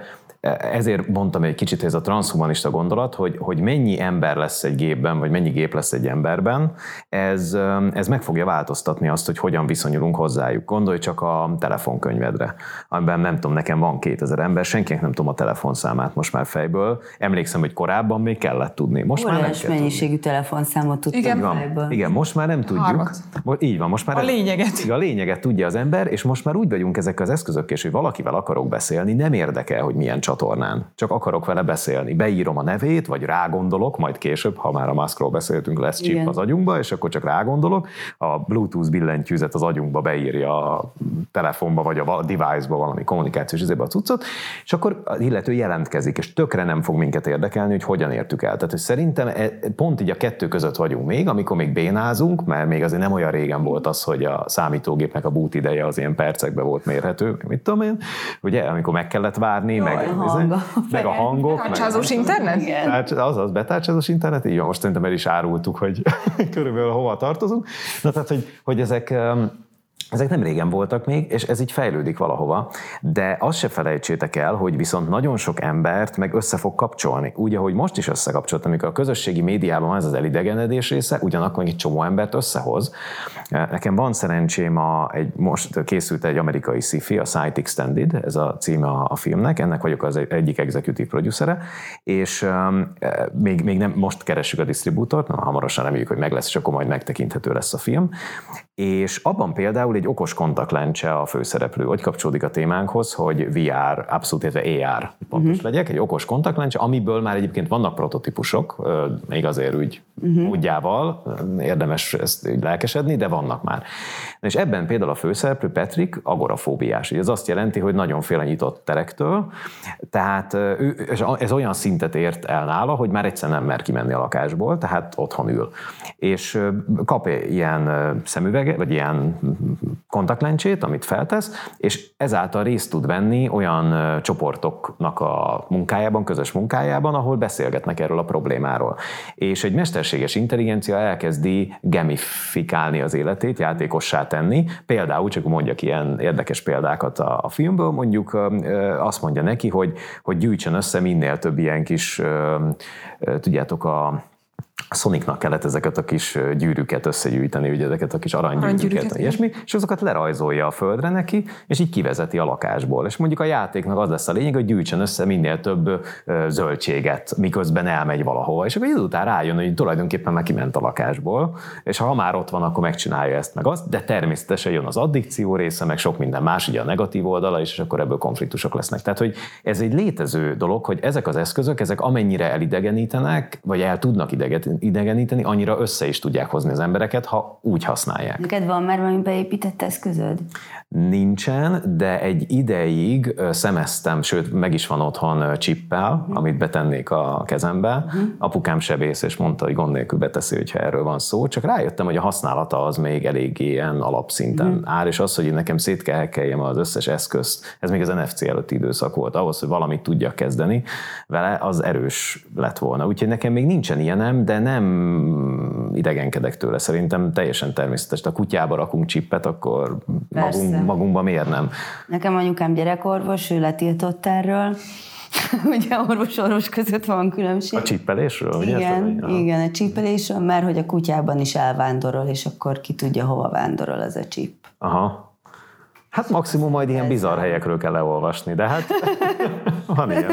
ezért mondtam egy kicsit ez a transhumanista gondolat, hogy, hogy mennyi ember lesz egy gépben, vagy mennyi gép lesz egy emberben, ez, ez meg fogja változtatni azt, hogy hogyan viszonyulunk hozzájuk. Gondolj csak a telefonkönyvedre, amiben nem tudom, nekem van 2000 ember, senkinek nem tudom a telefonszámát most már fejből. Emlékszem, hogy korábban még kellett tudni. Most Óriás már nem kell mennyiségű tudni. telefonszámot tudtam Igen. Van. fejből. Igen, most már nem tudjuk. Hármat. Mo- Így van, most már A lényeget. Igen, a lényeget tudja az ember, és most már úgy vagyunk ezekkel az eszközökkel, és hogy valakivel akarok beszélni, nem érdekel, hogy milyen csatornán. Csak akarok vele beszélni. Beírom a nevét, vagy rágondolok, majd később, ha már a maszkról beszéltünk, lesz chip Igen. az agyunkba, és akkor csak rágondolok. A Bluetooth billentyűzet az agyunkba beírja a telefonba, vagy a device-ba valami kommunikációs izébe a cuccot, és akkor az illető jelentkezik, és tökre nem fog minket érdekelni, hogy hogyan értük el. Tehát hogy szerintem e- pont így a kettő között vagyunk még, amikor még bénázunk, mert még azért nem olyan régen volt az, hogy a számítógépnek a boot ideje az ilyen percekben volt mérhető, meg mit tudom én, ugye, amikor meg kellett várni, meg, a hang, a meg a hangok. Tárcsázós internet? Igen. Tárcs- azaz, betárcsázós internet, így van, most szerintem el is árultuk, hogy körülbelül hova tartozunk. Na tehát, hogy, hogy ezek, ezek nem régen voltak még, és ez így fejlődik valahova, de azt se felejtsétek el, hogy viszont nagyon sok embert meg össze fog kapcsolni. Úgy, ahogy most is összekapcsolt, amikor a közösségi médiában ez az elidegenedés része, ugyanakkor egy csomó embert összehoz. Nekem van szerencsém, a, egy, most készült egy amerikai sci a Sight Extended, ez a címe a, a filmnek, ennek vagyok az egyik executive producere, és um, még, még nem most keressük a disztribútort, na, hamarosan reméljük, hogy meg lesz, és akkor majd megtekinthető lesz a film. És abban például egy okos kontaktlencse a főszereplő, hogy kapcsolódik a témánkhoz, hogy VR, abszolút, illetve AR pontos uh-huh. legyek, egy okos kontaktlencse, amiből már egyébként vannak prototípusok, még azért úgy uh-huh. útjával, érdemes ezt lelkesedni, de vannak már. Na és ebben például a főszereplő Patrick agorafóbiás. Ez azt jelenti, hogy nagyon fél a nyitott terektől, tehát ő, ez olyan szintet ért el nála, hogy már egyszer nem mer kimenni a lakásból, tehát otthon ül. És kap ilyen szemüveget, vagy ilyen kontaktlencsét, amit feltesz, és ezáltal részt tud venni olyan csoportoknak a munkájában, közös munkájában, ahol beszélgetnek erről a problémáról. És egy mesterséges intelligencia elkezdi gamifikálni az életét, játékossá tenni. Például, csak mondjak ilyen érdekes példákat a, a filmből, mondjuk azt mondja neki, hogy, hogy gyűjtsön össze minél több ilyen kis, tudjátok, a Sonicnak kellett ezeket a kis gyűrűket összegyűjteni, ugye ezeket a kis aranygyűrűket, Aranygyűrűket, ilyesmi, és azokat lerajzolja a földre neki, és így kivezeti a lakásból. És mondjuk a játéknak az lesz a lényeg, hogy gyűjtsen össze minél több zöldséget, miközben elmegy valahova, és akkor idő után rájön, hogy tulajdonképpen már kiment a lakásból, és ha már ott van, akkor megcsinálja ezt meg azt, de természetesen jön az addikció része, meg sok minden más, ugye a negatív oldala is, és akkor ebből konfliktusok lesznek. Tehát, hogy ez egy létező dolog, hogy ezek az eszközök, ezek amennyire elidegenítenek, vagy el tudnak ideget- idegeníteni, annyira össze is tudják hozni az embereket, ha úgy használják. Neked van már valami beépített eszközöd? Nincsen, de egy ideig szemeztem, sőt, meg is van otthon csippel, amit betennék a kezembe. Apukám sebész, és mondta, hogy gond nélkül beteszi, hogyha erről van szó. Csak rájöttem, hogy a használata az még elég ilyen alapszinten áll, és az, hogy én nekem szét kell az összes eszközt, ez még az NFC előtti időszak volt, ahhoz, hogy valamit tudjak kezdeni vele, az erős lett volna. Úgyhogy nekem még nincsen ilyenem, de nem idegenkedek tőle. Szerintem teljesen természetes. Ha a kutyába rakunk csippet, akkor Persze. magunk, magunkba miért nem? Nekem anyukám gyerekorvos, ő letiltott erről. Ugye orvos-orvos között van különbség. A csippelésről? ugye? Igen, Ja. igen, a csípelésről, mert hogy a kutyában is elvándorol, és akkor ki tudja, hova vándorol az a csíp. Aha. Hát maximum majd ilyen bizarr helyekről kell leolvasni, de hát van ilyen.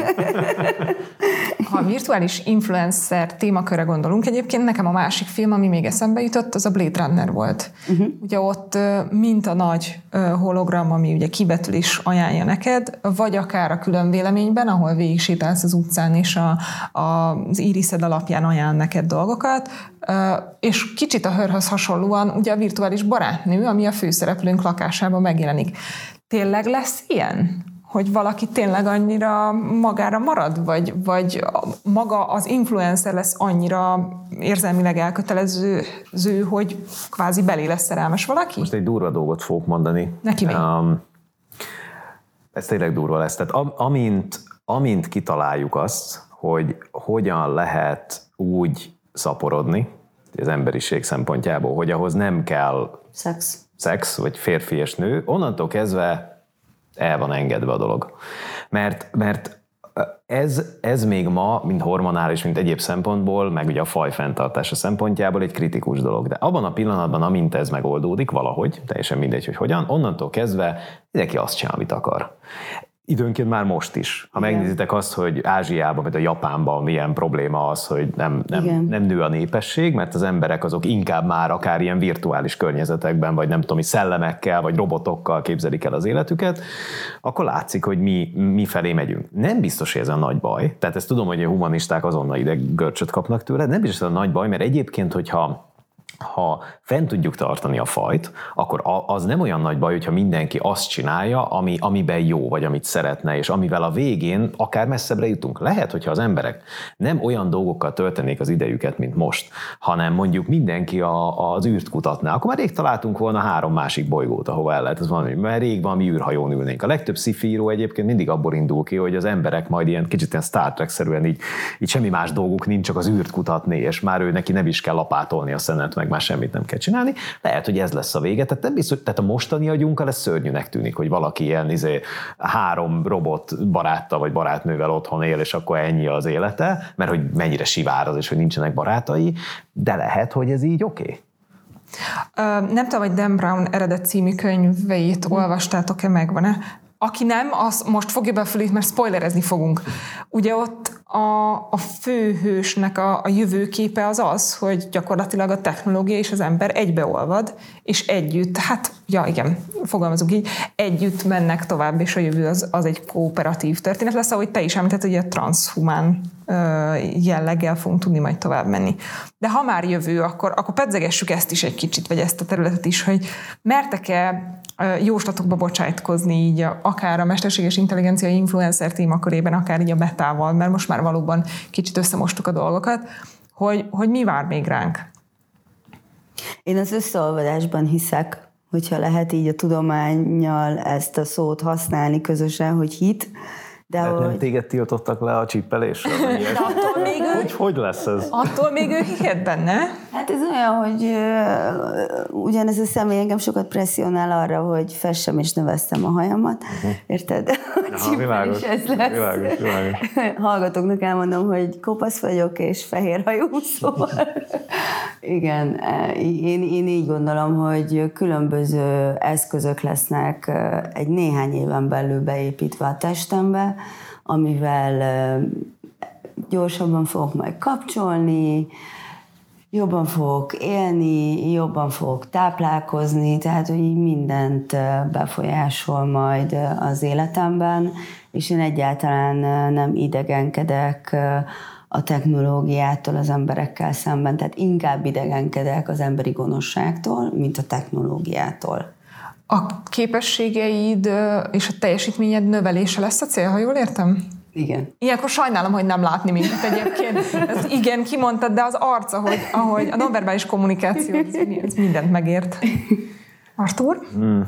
Ha a virtuális influencer témakörre gondolunk, egyébként nekem a másik film, ami még eszembe jutott, az a Blade Runner volt. Uh-huh. Ugye ott mint a nagy hologram, ami ugye kibetül is ajánlja neked, vagy akár a külön véleményben, ahol végig sétálsz az utcán, és a, a, az iriszed alapján ajánl neked dolgokat, és kicsit a hörhöz hasonlóan ugye a virtuális barátnő, ami a főszereplőnk lakásában megjelenik. Tényleg lesz ilyen? hogy valaki tényleg annyira magára marad, vagy, vagy maga az influencer lesz annyira érzelmileg elkötelező, hogy kvázi belé lesz szerelmes valaki? Most egy durva dolgot fogok mondani. Neki mi? Um, ez tényleg durva lesz. Tehát am- amint, amint kitaláljuk azt, hogy hogyan lehet úgy szaporodni, az emberiség szempontjából, hogy ahhoz nem kell Szex. Szex, vagy férfi és nő, onnantól kezdve el van engedve a dolog. Mert, mert ez, ez még ma, mint hormonális, mint egyéb szempontból, meg ugye a faj fenntartása szempontjából egy kritikus dolog. De abban a pillanatban, amint ez megoldódik valahogy, teljesen mindegy, hogy hogyan, onnantól kezdve mindenki azt csinál, amit akar időnként már most is. Ha Igen. megnézitek azt, hogy Ázsiában, vagy a Japánban milyen probléma az, hogy nem, nem, nem nő a népesség, mert az emberek azok inkább már akár ilyen virtuális környezetekben, vagy nem tudom, szellemekkel, vagy robotokkal képzelik el az életüket, akkor látszik, hogy mi, mi felé megyünk. Nem biztos, hogy ez a nagy baj. Tehát ezt tudom, hogy a humanisták azonnal ide görcsöt kapnak tőle, nem biztos, hogy ez a nagy baj, mert egyébként, hogyha ha fent tudjuk tartani a fajt, akkor az nem olyan nagy baj, hogyha mindenki azt csinálja, ami, amiben jó, vagy amit szeretne, és amivel a végén akár messzebbre jutunk. Lehet, hogyha az emberek nem olyan dolgokkal töltenék az idejüket, mint most, hanem mondjuk mindenki a, az űrt kutatná, akkor már rég találtunk volna három másik bolygót, ahova el lehet ez valami, mert rég van, mi űrhajón ülnénk. A legtöbb szifíró egyébként mindig abból indul ki, hogy az emberek majd ilyen kicsit ilyen Star Trek-szerűen így, így semmi más dolguk nincs, csak az űrt kutatni, és már ő neki nem is kell lapátolni a szenet, meg már semmit nem kell csinálni. Lehet, hogy ez lesz a vége. Tehát, nem biztos, tehát a mostani agyunkkal ez szörnyűnek tűnik, hogy valaki ilyen izé, három robot baráttal vagy barátnővel otthon él, és akkor ennyi az élete, mert hogy mennyire sivár az, és hogy nincsenek barátai, de lehet, hogy ez így oké. Okay. Nem tudom, hogy Dan Brown eredet című könyveit olvastátok-e, megvan-e? Aki nem, az most fogja be a fülét, mert spoilerezni fogunk. Ugye ott a, a főhősnek a, a jövőképe az az, hogy gyakorlatilag a technológia és az ember egybeolvad, és együtt, hát, ja igen, fogalmazunk így, együtt mennek tovább, és a jövő az, az egy kooperatív történet lesz, ahogy te is említetted, hogy a transhumán jelleggel fogunk tudni majd tovább menni. De ha már jövő, akkor, akkor pedzegessük ezt is egy kicsit, vagy ezt a területet is, hogy mertek-e jóslatokba bocsájtkozni így akár a mesterséges intelligencia influencer témakörében, akár így a betával, mert most már valóban kicsit összemostuk a dolgokat, hogy, hogy mi vár még ránk? Én az összeolvadásban hiszek, hogyha lehet így a tudományjal ezt a szót használni közösen, hogy hit, de hát hogy... nem téged tiltottak le a csippelésre? attól még ő... hogy, hogy lesz ez? Attól még ő hihet benne. Hát ez olyan, hogy uh, ugyanez a személy engem sokat presszionál arra, hogy fessem és növesztem a hajamat. Uh-huh. Érted? Aha, világos, ez lesz. Világos, világos. Hallgatóknak elmondom, hogy kopasz vagyok és fehér hajú, szóval igen, én, én így gondolom, hogy különböző eszközök lesznek egy néhány éven belül beépítve a testembe, amivel gyorsabban fogok majd kapcsolni, jobban fogok élni, jobban fogok táplálkozni, tehát hogy így mindent befolyásol majd az életemben, és én egyáltalán nem idegenkedek a technológiától az emberekkel szemben, tehát inkább idegenkedek az emberi gonoszságtól, mint a technológiától. A képességeid és a teljesítményed növelése lesz a cél, ha jól értem? Igen. Ilyenkor sajnálom, hogy nem látni minket egyébként. Ez igen, kimondtad, de az arc, ahogy, ahogy a nonverbális kommunikáció, ez mindent megért. Artur? Hmm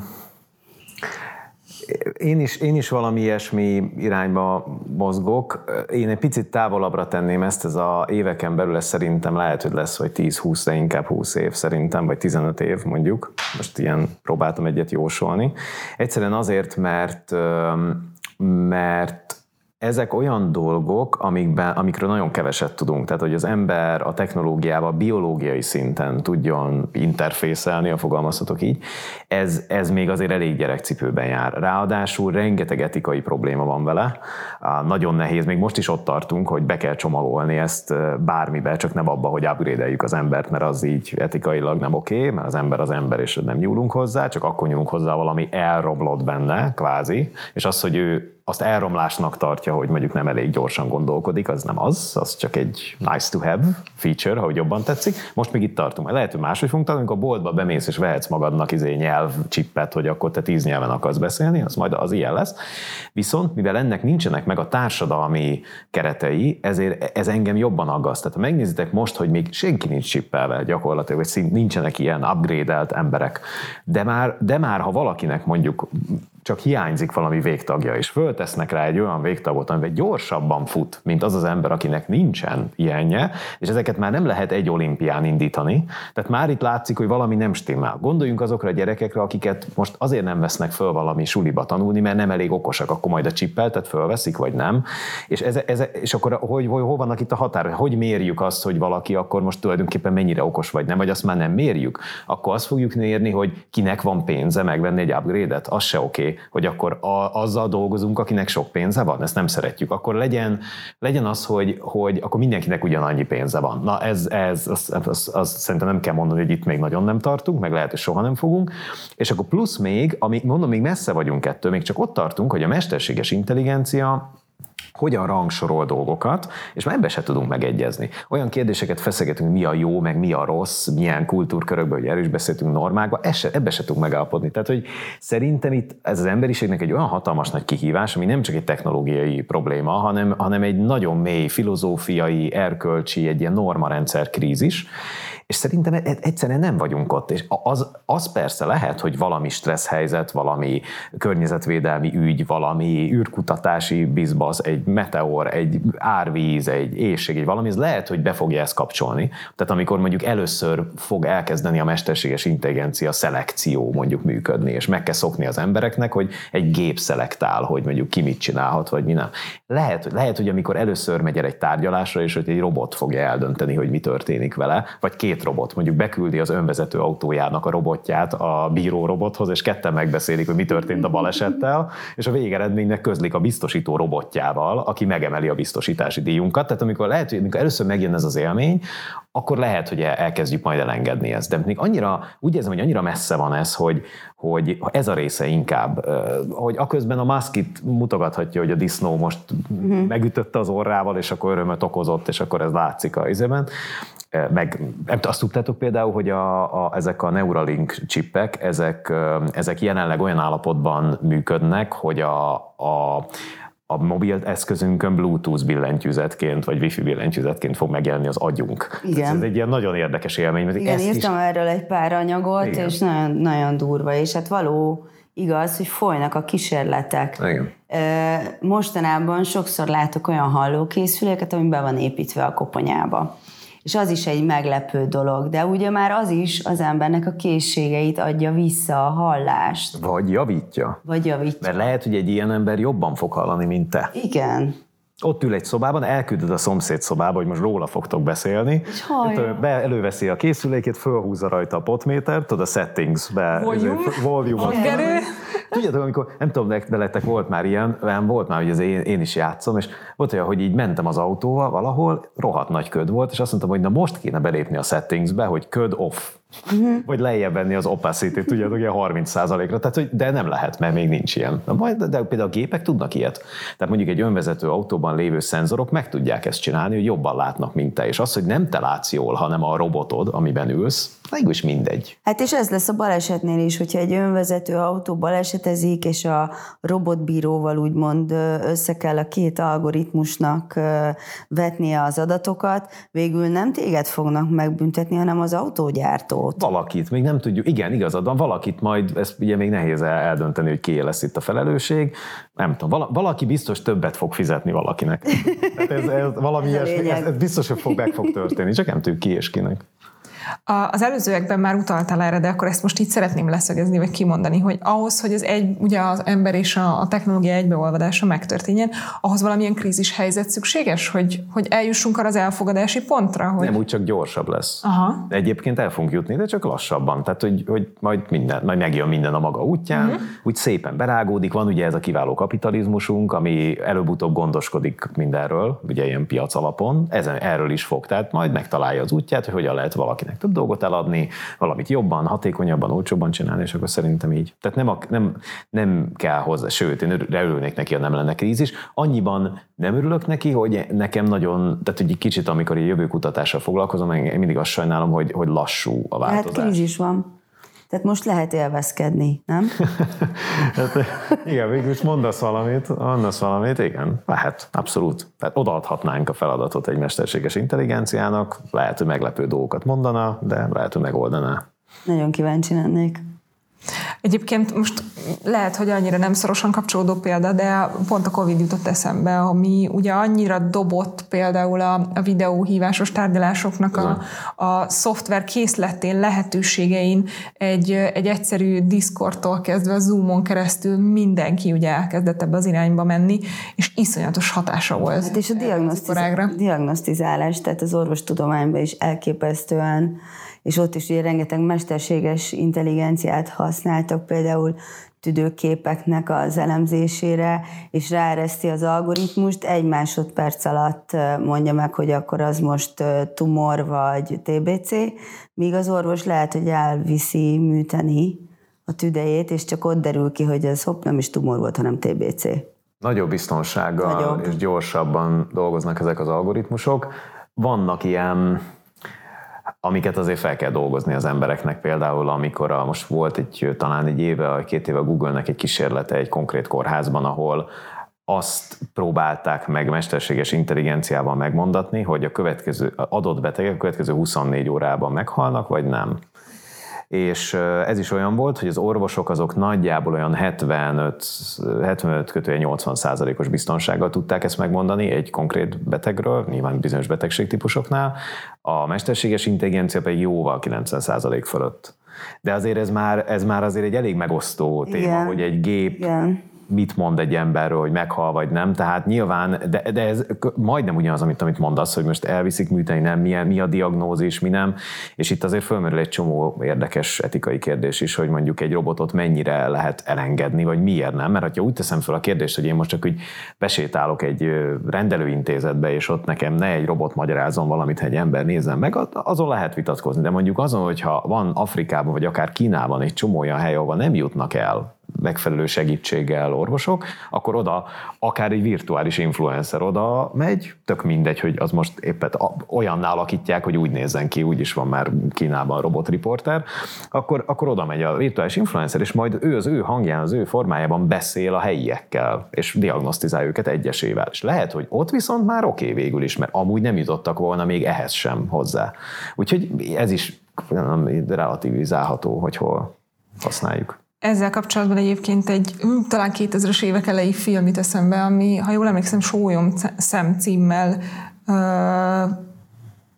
én is, én is valami ilyesmi irányba mozgok. Én egy picit távolabbra tenném ezt, ez a éveken belül ez szerintem lehet, hogy lesz, vagy 10-20, de inkább 20 év szerintem, vagy 15 év mondjuk. Most ilyen próbáltam egyet jósolni. Egyszerűen azért, mert mert ezek olyan dolgok, amikben, amikről nagyon keveset tudunk. Tehát, hogy az ember a technológiával biológiai szinten tudjon interfészelni, a fogalmazhatok így, ez, ez még azért elég gyerekcipőben jár. Ráadásul rengeteg etikai probléma van vele. Nagyon nehéz, még most is ott tartunk, hogy be kell csomagolni ezt bármibe, csak nem abba, hogy upgrade az embert, mert az így etikailag nem oké, okay, mert az ember az ember, és nem nyúlunk hozzá, csak akkor nyúlunk hozzá valami elroblott benne, kvázi, és az, hogy ő azt elromlásnak tartja, hogy mondjuk nem elég gyorsan gondolkodik, az nem az, az csak egy nice to have feature, ha jobban tetszik. Most még itt tartunk. Lehet, hogy máshogy fogunk tanulni, amikor a boltba bemész és vehetsz magadnak izé nyelvcsippet, hogy akkor te tíz nyelven akarsz beszélni, az majd az ilyen lesz. Viszont, mivel ennek nincsenek meg a társadalmi keretei, ezért ez engem jobban aggaszt. Tehát ha megnézitek most, hogy még senki nincs csippelve gyakorlatilag, vagy nincsenek ilyen upgrade emberek, de már, de már ha valakinek mondjuk csak hiányzik valami végtagja, és föltesznek rá egy olyan végtagot, amiben gyorsabban fut, mint az az ember, akinek nincsen ilyenje, és ezeket már nem lehet egy olimpián indítani. Tehát már itt látszik, hogy valami nem stimmel. Gondoljunk azokra a gyerekekre, akiket most azért nem vesznek föl valami suliba tanulni, mert nem elég okosak, akkor majd a csippeltet fölveszik, vagy nem. És, ez, ez, és akkor hogy, hogy, hol vannak itt a határok? Hogy mérjük azt, hogy valaki akkor most tulajdonképpen mennyire okos vagy nem, vagy azt már nem mérjük? Akkor azt fogjuk mérni, hogy kinek van pénze megvenni egy upgrade-et? Az se oké, okay, hogy akkor a, azzal dolgozunk, akinek sok pénze van, ezt nem szeretjük. Akkor legyen, legyen az, hogy, hogy akkor mindenkinek ugyanannyi pénze van. Na ez, ez az, az, az, szerintem nem kell mondani, hogy itt még nagyon nem tartunk, meg lehet, hogy soha nem fogunk. És akkor plusz még, ami, mondom, még messze vagyunk ettől, még csak ott tartunk, hogy a mesterséges intelligencia hogyan rangsorol dolgokat, és már ebbe se tudunk megegyezni. Olyan kérdéseket feszegetünk, mi a jó, meg mi a rossz, milyen kultúrkörökben, hogy erős beszéltünk normákba, ebbe se tudunk megállapodni. Tehát, hogy szerintem itt ez az emberiségnek egy olyan hatalmas nagy kihívás, ami nem csak egy technológiai probléma, hanem, hanem egy nagyon mély filozófiai, erkölcsi, egy ilyen normarendszer krízis, és szerintem e- e- egyszerűen nem vagyunk ott. És az, az persze lehet, hogy valami stressz helyzet, valami környezetvédelmi ügy, valami űrkutatási bizbasz, egy meteor, egy árvíz, egy éjség, egy valami, ez lehet, hogy be fogja ezt kapcsolni. Tehát amikor mondjuk először fog elkezdeni a mesterséges intelligencia szelekció mondjuk működni, és meg kell szokni az embereknek, hogy egy gép szelektál, hogy mondjuk ki mit csinálhat, vagy mi nem. Lehet, lehet hogy amikor először megy el egy tárgyalásra, és hogy egy robot fogja eldönteni, hogy mi történik vele, vagy két robot, mondjuk beküldi az önvezető autójának a robotját a bíró robothoz, és ketten megbeszélik, hogy mi történt a balesettel, és a végeredménynek közlik a biztosító robotjával, aki megemeli a biztosítási díjunkat. Tehát amikor lehet, hogy amikor először megjön ez az élmény, akkor lehet, hogy elkezdjük majd elengedni ezt. De még annyira, úgy érzem, hogy annyira messze van ez, hogy, hogy ez a része inkább, hogy aközben a Musk itt mutogathatja, hogy a disznó most uh-huh. megütötte az orrával, és akkor örömöt okozott, és akkor ez látszik a izében. Meg nem azt tudtátok például, hogy a, a, ezek a Neuralink csippek, ezek, ezek jelenleg olyan állapotban működnek, hogy a, a a mobil eszközünkön Bluetooth billentyűzetként, vagy Wi-Fi billentyűzetként fog megjelenni az agyunk. Igen. Ez egy ilyen nagyon érdekes élmény. Mert Igen, írtam is... erről egy pár anyagot, Igen. és nagyon, nagyon durva, és hát való igaz, hogy folynak a kísérletek. Igen. Mostanában sokszor látok olyan hallókészüléket, ami be van építve a koponyába és az is egy meglepő dolog, de ugye már az is az embernek a készségeit adja vissza, a hallást. Vagy javítja. Vagy javítja. Mert lehet, hogy egy ilyen ember jobban fog hallani, mint te. Igen ott ül egy szobában, elküldöd a szomszéd szobába, hogy most róla fogtok beszélni. Hát, be, előveszi a készülékét, fölhúzza rajta a potmétert, tudod, a settings-be. Volume. volume Tudjátok, amikor, nem tudom, veletek volt már ilyen, olyan volt már, hogy az én, én is játszom, és volt olyan, hogy így mentem az autóval valahol, rohadt nagy köd volt, és azt mondtam, hogy na most kéne belépni a settingsbe, hogy köd off uh-huh. vagy lejjebb venni az opacity tudjátok, ilyen 30%-ra, tehát, hogy, de nem lehet, mert még nincs ilyen. De, majd, de például a gépek tudnak ilyet. Tehát mondjuk egy önvezető autóban lévő szenzorok meg tudják ezt csinálni, hogy jobban látnak, mint te. És az, hogy nem te látsz jól, hanem a robotod, amiben ülsz, is mindegy. Hát és ez lesz a balesetnél is, hogyha egy önvezető autó balesetezik, és a robotbíróval úgymond össze kell a két algoritmusnak vetnie az adatokat, végül nem téged fognak megbüntetni, hanem az autógyártót. Valakit, még nem tudjuk, igen, igazad van, valakit majd, ezt ugye még nehéz eldönteni, hogy ki lesz itt a felelősség, nem tudom, valaki biztos többet fog fizetni valakinek. Tehát ez, ez valami ez, ilyesmi, ez, ez biztos, hogy fog, meg fog történni, csak nem tudjuk ki és kinek. Az előzőekben már utaltál erre, de akkor ezt most így szeretném leszögezni, vagy kimondani, hogy ahhoz, hogy az egy, ugye az ember és a, a technológia egybeolvadása megtörténjen, ahhoz valamilyen krízis helyzet szükséges, hogy, hogy eljussunk arra az elfogadási pontra? Hogy... Nem, úgy csak gyorsabb lesz. Aha. Egyébként el fogunk jutni, de csak lassabban. Tehát, hogy, hogy majd, minden, majd megjön minden a maga útján, uh-huh. úgy szépen berágódik. Van ugye ez a kiváló kapitalizmusunk, ami előbb-utóbb gondoskodik mindenről, ugye ilyen piac alapon. Ezen, erről is fog. Tehát majd megtalálja az útját, hogy hogyan lehet valakinek több dolgot eladni, valamit jobban, hatékonyabban, olcsóbban csinálni, és akkor szerintem így. Tehát nem, a, nem, nem kell hozzá, sőt, én örülnék neki, ha nem lenne krízis. Annyiban nem örülök neki, hogy nekem nagyon, tehát egy kicsit, amikor a jövőkutatással foglalkozom, én mindig azt sajnálom, hogy, hogy lassú a hát változás. Hát krízis van. Tehát most lehet élvezkedni, nem? hát, igen, végülis mondasz valamit, mondasz valamit, igen, lehet, abszolút. Tehát odaadhatnánk a feladatot egy mesterséges intelligenciának, lehet, hogy meglepő dolgokat mondana, de lehet, hogy megoldaná. Nagyon kíváncsi lennék. Egyébként most lehet, hogy annyira nem szorosan kapcsolódó példa, de pont a Covid jutott eszembe, ami ugye annyira dobott például a, a videóhívásos tárgyalásoknak a, a szoftver készletén, lehetőségein egy, egy egyszerű Discordtól kezdve a Zoomon keresztül mindenki ugye elkezdett ebbe az irányba menni, és iszonyatos hatása volt. Hát és a diagnosztiz- diagnosztizálás, tehát az orvostudományban is elképesztően és ott is ugye rengeteg mesterséges intelligenciát használtak, például tüdőképeknek az elemzésére, és ráereszti az algoritmust, egy másodperc alatt mondja meg, hogy akkor az most tumor vagy TBC, míg az orvos lehet, hogy elviszi műteni a tüdejét, és csak ott derül ki, hogy ez hopp, nem is tumor volt, hanem TBC. Nagyobb biztonsággal Nagyobb. és gyorsabban dolgoznak ezek az algoritmusok. Vannak ilyen amiket azért fel kell dolgozni az embereknek. Például, amikor a, most volt egy talán egy éve, két éve Google-nek egy kísérlete egy konkrét kórházban, ahol azt próbálták meg mesterséges intelligenciával megmondatni, hogy a következő adott betegek a következő 24 órában meghalnak, vagy nem és ez is olyan volt, hogy az orvosok azok nagyjából olyan 75, 75 kötője 80 százalékos biztonsággal tudták ezt megmondani egy konkrét betegről, nyilván bizonyos betegségtípusoknál, a mesterséges intelligencia pedig jóval 90 százalék fölött. De azért ez már, ez már azért egy elég megosztó téma, Igen. hogy egy gép Igen mit mond egy emberről, hogy meghal vagy nem, tehát nyilván, de, de ez majdnem ugyanaz, amit, amit mondasz, hogy most elviszik műteni, nem, mi, mi a diagnózis, mi nem, és itt azért fölmerül egy csomó érdekes etikai kérdés is, hogy mondjuk egy robotot mennyire lehet elengedni, vagy miért nem, mert ha úgy teszem fel a kérdést, hogy én most csak úgy besétálok egy rendelőintézetbe, és ott nekem ne egy robot magyarázom valamit, egy ember nézzen meg, azon lehet vitatkozni, de mondjuk azon, hogyha van Afrikában, vagy akár Kínában egy csomó olyan hely, ahol nem jutnak el megfelelő segítséggel orvosok, akkor oda akár egy virtuális influencer oda megy, tök mindegy, hogy az most éppen olyanná alakítják, hogy úgy nézzen ki, úgy is van már Kínában robotriporter, akkor, akkor oda megy a virtuális influencer, és majd ő az ő hangján, az ő formájában beszél a helyiekkel, és diagnosztizál őket egyesével. És lehet, hogy ott viszont már oké okay végül is, mert amúgy nem jutottak volna még ehhez sem hozzá. Úgyhogy ez is relativizálható, hogy hol használjuk. Ezzel kapcsolatban egyébként egy talán 2000-es évek elejé film jut eszembe, ami, ha jól emlékszem, Sólyom szem címmel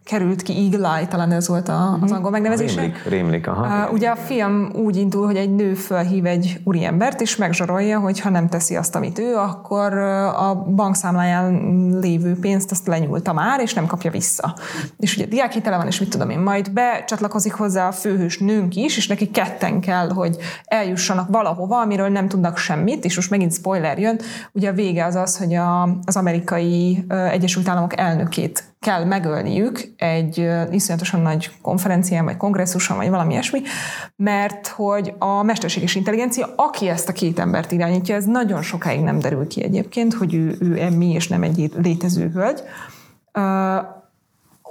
került ki Eagle talán ez volt a, az mhm. angol megnevezése. Rémlik, rémlik aha. Uh, ugye a film úgy indul, hogy egy nő felhív egy úriembert, és megzsarolja, hogy ha nem teszi azt, amit ő, akkor a bankszámláján lévő pénzt azt lenyúlta már, és nem kapja vissza. És ugye diákhitele van, és mit tudom én, majd becsatlakozik hozzá a főhős nőnk is, és neki ketten kell, hogy eljussanak valahova, amiről nem tudnak semmit, és most megint spoiler jön, ugye a vége az az, hogy a, az amerikai Egyesült Államok elnökét kell megölniük egy iszonyatosan nagy konferencián, vagy kongresszuson, vagy valami ilyesmi, mert hogy a mesterséges intelligencia, aki ezt a két embert irányítja, ez nagyon sokáig nem derül ki egyébként, hogy ő, ő emmi és nem egy létező hölgy,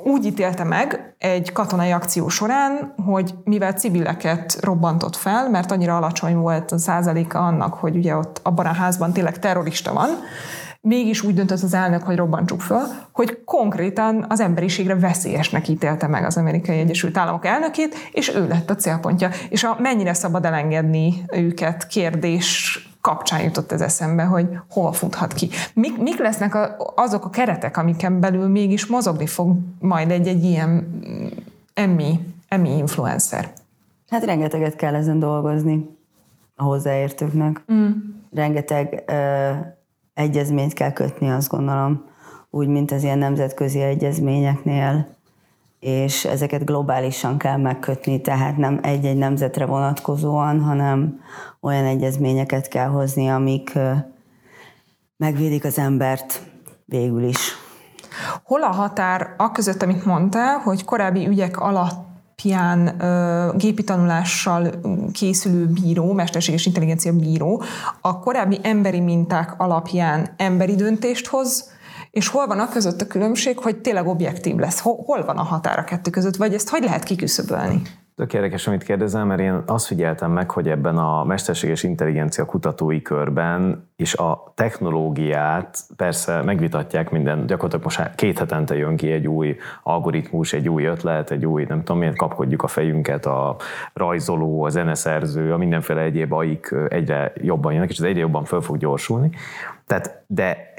úgy ítélte meg egy katonai akció során, hogy mivel civileket robbantott fel, mert annyira alacsony volt a százaléka annak, hogy ugye ott abban a házban tényleg terrorista van, mégis úgy döntött az elnök, hogy robbantsuk föl, hogy konkrétan az emberiségre veszélyesnek ítélte meg az Amerikai Egyesült Államok elnökét, és ő lett a célpontja. És a mennyire szabad elengedni őket kérdés kapcsán jutott ez eszembe, hogy hova futhat ki. Mik, mik lesznek a, azok a keretek, amiken belül mégis mozogni fog majd egy-egy ilyen emmi, emmi influencer? Hát rengeteget kell ezen dolgozni a hozzáértőknek. Mm. Rengeteg uh, egyezményt kell kötni, azt gondolom, úgy, mint az ilyen nemzetközi egyezményeknél, és ezeket globálisan kell megkötni, tehát nem egy-egy nemzetre vonatkozóan, hanem olyan egyezményeket kell hozni, amik megvédik az embert végül is. Hol a határ a között, amit mondtál, hogy korábbi ügyek alatt alapján gépi tanulással készülő bíró, mesterséges intelligencia bíró a korábbi emberi minták alapján emberi döntést hoz, és hol van a között a különbség, hogy tényleg objektív lesz? Hol, van a határ a kettő között, vagy ezt hogy lehet kiküszöbölni? Tök érdekes, amit kérdezel, mert én azt figyeltem meg, hogy ebben a mesterséges intelligencia kutatói körben és a technológiát persze megvitatják minden, gyakorlatilag most két hetente jön ki egy új algoritmus, egy új ötlet, egy új, nem tudom miért kapkodjuk a fejünket, a rajzoló, a zeneszerző, a mindenféle egyéb aik egyre jobban jönnek, és ez egyre jobban föl fog gyorsulni. Tehát, de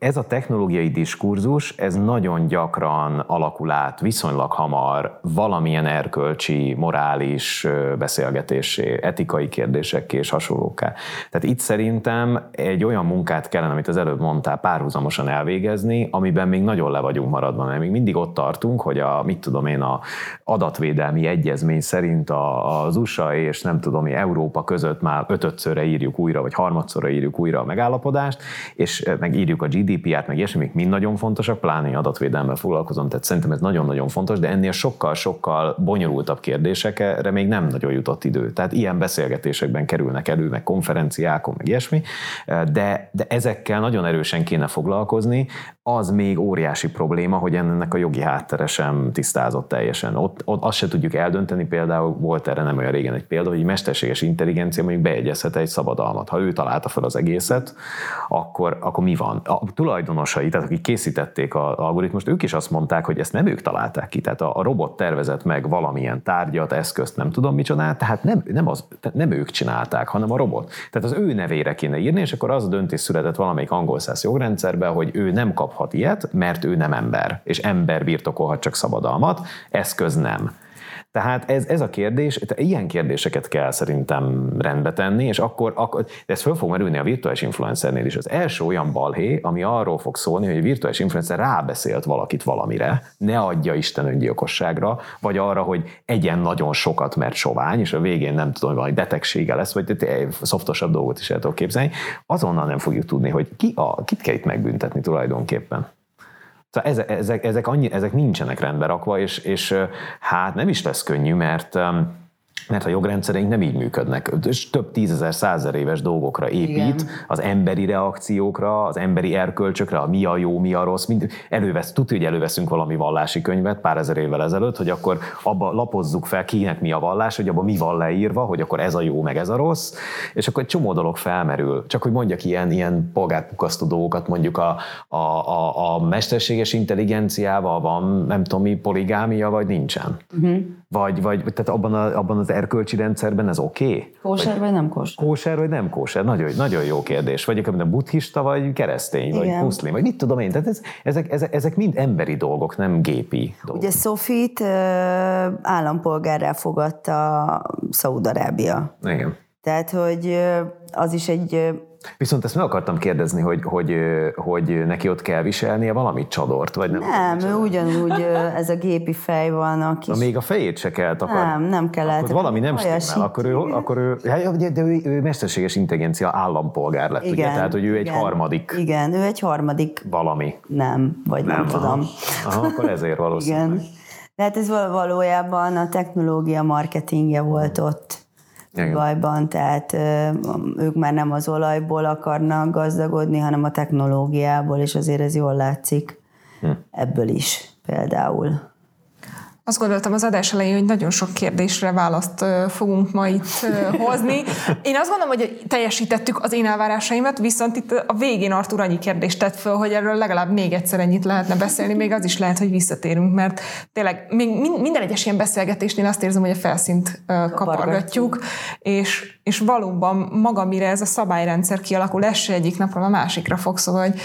ez a technológiai diskurzus, ez nagyon gyakran alakul át viszonylag hamar valamilyen erkölcsi, morális beszélgetésé, etikai kérdésekké és hasonlóká. Tehát itt szerintem egy olyan munkát kellene, amit az előbb mondtál, párhuzamosan elvégezni, amiben még nagyon le vagyunk maradva, mert még mindig ott tartunk, hogy a, mit tudom én, a adatvédelmi egyezmény szerint az USA és nem tudom, mi Európa között már ötötszörre írjuk újra, vagy harmadszorra írjuk újra a megállapodást, és meg írjuk a GDPR-t, meg ilyesmik mind nagyon fontosak, pláne adatvédelemmel foglalkozom, tehát szerintem ez nagyon-nagyon fontos, de ennél sokkal-sokkal bonyolultabb kérdésekre még nem nagyon jutott idő. Tehát ilyen beszélgetésekben kerülnek elő, meg konferenciákon, meg ilyesmi, de, de ezekkel nagyon erősen kéne foglalkozni, az még óriási probléma, hogy ennek a jogi háttere sem tisztázott teljesen. Ott, ott azt se tudjuk eldönteni, például volt erre nem olyan régen egy példa, hogy mesterséges intelligencia mondjuk beegyezhet egy szabadalmat. Ha ő találta fel az egészet, akkor, akkor mi van? Tulajdonosai, tehát akik készítették az algoritmust, ők is azt mondták, hogy ezt nem ők találták ki. Tehát a, a robot tervezett meg valamilyen tárgyat, eszközt, nem tudom micsodát, tehát nem, nem, az, nem ők csinálták, hanem a robot. Tehát az ő nevére kéne írni, és akkor az a döntés született valamelyik angol száz jogrendszerben, hogy ő nem kap kaphat ilyet, mert ő nem ember, és ember birtokolhat csak szabadalmat, eszköz nem. Tehát ez, ez a kérdés, ilyen kérdéseket kell szerintem rendbe tenni, és akkor, akkor de ez föl fog merülni a virtuális influencernél is. Az első olyan balhé, ami arról fog szólni, hogy a virtuális influencer rábeszélt valakit valamire, ne adja Isten öngyilkosságra, vagy arra, hogy egyen nagyon sokat, mert sovány, és a végén nem tudom, valami betegsége lesz, vagy szoftosabb dolgot is el tudok képzelni, azonnal nem fogjuk tudni, hogy ki a, kit kell itt megbüntetni tulajdonképpen. Szóval ezek, ezek, ezek, annyi, ezek nincsenek rendbe rakva, és, és hát nem is lesz könnyű, mert mert a jogrendszereink nem így működnek. És több tízezer, százezer éves dolgokra épít, Igen. az emberi reakciókra, az emberi erkölcsökre, a mi a jó, mi a rossz. Mind, elővesz, tudja, hogy előveszünk valami vallási könyvet pár ezer évvel ezelőtt, hogy akkor abba lapozzuk fel, kinek mi a vallás, hogy abban mi van leírva, hogy akkor ez a jó, meg ez a rossz, és akkor egy csomó dolog felmerül. Csak hogy mondjak ilyen, ilyen polgárpukasztó dolgokat, mondjuk a, a, a, a mesterséges intelligenciával van, nem tudom mi, poligámia, vagy nincsen. Uh-huh. Vagy, vagy tehát abban, a, abban az erkölcsi rendszerben ez oké? Okay? Kóser vagy, vagy nem kóser? Kóser vagy nem kóser? Nagyon, nagyon jó kérdés. Vagy a buddhista, vagy keresztény, Igen. vagy muszlim, vagy mit tudom én. Tehát ez, ezek, ezek, ezek mind emberi dolgok, nem gépi dolgok. Ugye Sofit állampolgárrá fogadta Szaúd-Arábia. Igen. Tehát, hogy az is egy Viszont ezt meg akartam kérdezni, hogy, hogy, hogy neki ott kell viselnie valamit csadort, vagy nem? Nem, ő ugyanúgy ez a gépi fej van. A kis... Na, még a fejét se kell takar. Nem, nem kellett. Akkor valami nem stimmel, akkor ő, akkor ő, de ő, ő mesterséges intelligencia állampolgár lett, igen, ugye? Tehát, hogy ő egy igen, harmadik. Igen, ő egy harmadik. Valami. Nem, vagy nem, nem tudom. Aha, akkor ezért valószínűleg. Igen. Tehát ez valójában a technológia marketingje volt ott igen. bajban, tehát ők már nem az olajból akarnak gazdagodni, hanem a technológiából, és azért ez jól látszik hm. ebből is például. Azt gondoltam az adás elején, hogy nagyon sok kérdésre választ fogunk ma itt hozni. Én azt gondolom, hogy teljesítettük az én elvárásaimat, viszont itt a végén Artur annyi kérdést tett föl, hogy erről legalább még egyszer ennyit lehetne beszélni, még az is lehet, hogy visszatérünk, mert tényleg még minden egyes ilyen beszélgetésnél azt érzem, hogy a felszínt kapargatjuk, és, és valóban maga, mire ez a szabályrendszer kialakul, ez se egyik napról a másikra fog, szóval, hogy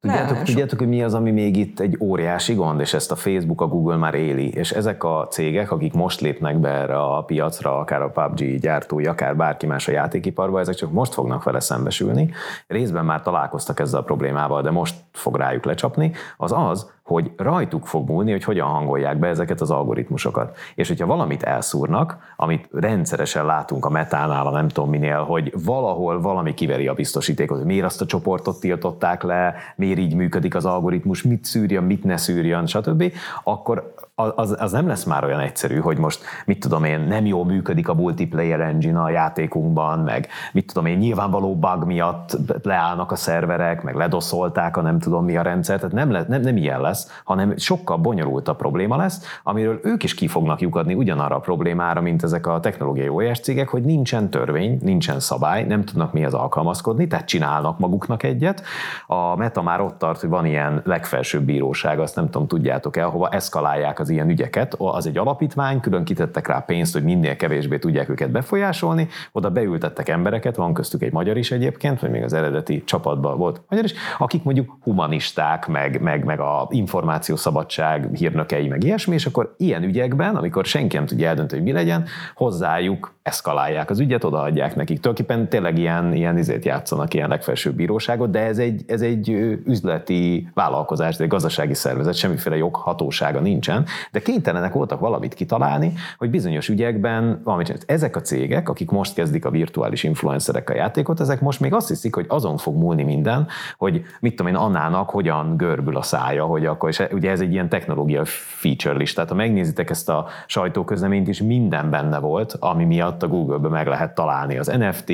Tudjátok, ne, tudjátok, hogy mi az, ami még itt egy óriási gond, és ezt a Facebook, a Google már éli, és ezek a cégek, akik most lépnek be erre a piacra, akár a PUBG gyártói, akár bárki más a játékiparba, ezek csak most fognak vele szembesülni. Részben már találkoztak ezzel a problémával, de most fog rájuk lecsapni, az az, hogy rajtuk fog múlni, hogy hogyan hangolják be ezeket az algoritmusokat. És hogyha valamit elszúrnak, amit rendszeresen látunk a metánál, a nem tudom minél, hogy valahol valami kiveri a biztosítékot, hogy miért azt a csoportot tiltották le, miért így működik az algoritmus, mit szűrjön, mit ne szűrjön, stb., akkor az, az nem lesz már olyan egyszerű, hogy most mit tudom én, nem jól működik a multiplayer engine a játékunkban, meg mit tudom én, nyilvánvaló bug miatt leállnak a szerverek, meg ledoszolták a nem tudom mi a rendszer, tehát nem, le, nem, nem ilyen lesz, hanem sokkal bonyolultabb probléma lesz, amiről ők is ki fognak lyukadni ugyanarra a problémára, mint ezek a technológiai OS cégek, hogy nincsen törvény, nincsen szabály, nem tudnak mihez alkalmazkodni, tehát csinálnak maguknak egyet. A Meta már ott tart, hogy van ilyen legfelsőbb bíróság, azt nem tudom, tudjátok el, hova eszkalálják az ilyen ügyeket. Az egy alapítvány, külön kitettek rá pénzt, hogy minél kevésbé tudják őket befolyásolni, oda beültettek embereket, van köztük egy magyar is egyébként, vagy még az eredeti csapatban volt magyar is, akik mondjuk humanisták, meg, meg, meg a információszabadság hírnökei, meg ilyesmi, és akkor ilyen ügyekben, amikor senki nem tudja eldönteni, hogy mi legyen, hozzájuk eszkalálják az ügyet, odaadják nekik. Tulajdonképpen tényleg ilyen, ilyen izét játszanak, ilyen legfelsőbb bíróságot, de ez egy, ez egy üzleti vállalkozás, egy gazdasági szervezet, semmiféle joghatósága nincsen, de kénytelenek voltak valamit kitalálni, hogy bizonyos ügyekben valamit Ezek a cégek, akik most kezdik a virtuális influencerek a játékot, ezek most még azt hiszik, hogy azon fog múlni minden, hogy mit tudom én, Annának hogyan görbül a szája, hogy akkor, és ugye ez egy ilyen technológia feature list, tehát ha megnézitek ezt a sajtóközleményt is, minden benne volt, ami miatt a Google-be meg lehet találni az NFT,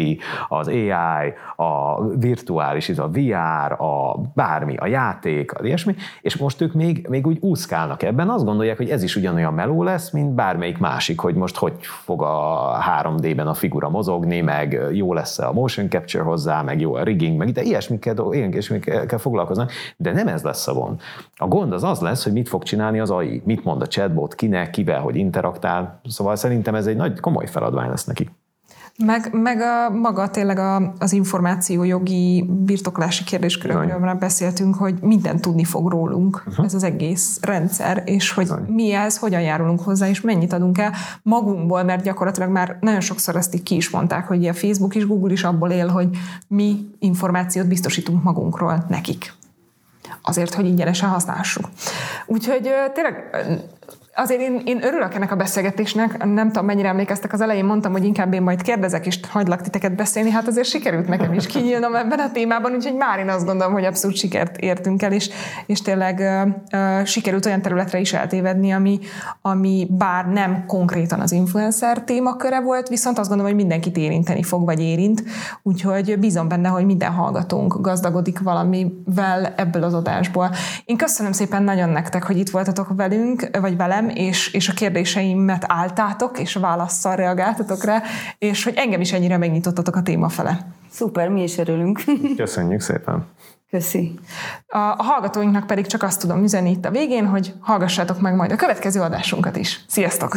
az AI, a virtuális, a VR, a bármi, a játék, az ilyesmi, és most ők még, még úgy úszkálnak ebben, azt gondolják, hogy ez is ugyanolyan meló lesz, mint bármelyik másik, hogy most hogy fog a 3D-ben a figura mozogni, meg jó lesz a motion capture hozzá, meg jó a rigging, meg de ilyesmikkel, ilyesmikkel foglalkoznak, de nem ez lesz a gond. A gond az az lesz, hogy mit fog csinálni az AI, mit mond a chatbot, kinek, kivel, hogy interaktál, szóval szerintem ez egy nagy komoly feladvány lesz neki. Meg, meg a, maga tényleg a, az információjogi birtoklási kérdéskör, amiről már beszéltünk, hogy minden tudni fog rólunk, uh-huh. ez az egész rendszer, és hogy Bizony. mi ez, hogyan járulunk hozzá, és mennyit adunk el magunkból, mert gyakorlatilag már nagyon sokszor ezt így ki is mondták, hogy a Facebook is, Google is abból él, hogy mi információt biztosítunk magunkról nekik azért, hogy ingyenesen használhassuk. Úgyhogy tényleg Azért én, én örülök ennek a beszélgetésnek, nem tudom mennyire emlékeztek, az elején. Mondtam, hogy inkább én majd kérdezek, és hagylak titeket beszélni, hát azért sikerült nekem is kinyílnom ebben a témában, úgyhogy már én azt gondolom, hogy abszolút sikert értünk el, és, és tényleg uh, uh, sikerült olyan területre is eltévedni, ami, ami bár nem konkrétan az influencer témaköre volt, viszont azt gondolom, hogy mindenkit érinteni fog, vagy érint, úgyhogy bízom benne, hogy minden hallgatónk gazdagodik valamivel ebből az adásból. Én köszönöm szépen nagyon nektek, hogy itt voltatok velünk, vagy velem, és, és a kérdéseimet álltátok, és válaszsal reagáltatok rá, és hogy engem is ennyire megnyitottatok a téma fele. Szuper, mi is örülünk. Köszönjük szépen. Köszi. A, a hallgatóinknak pedig csak azt tudom üzenni itt a végén, hogy hallgassátok meg majd a következő adásunkat is. Sziasztok!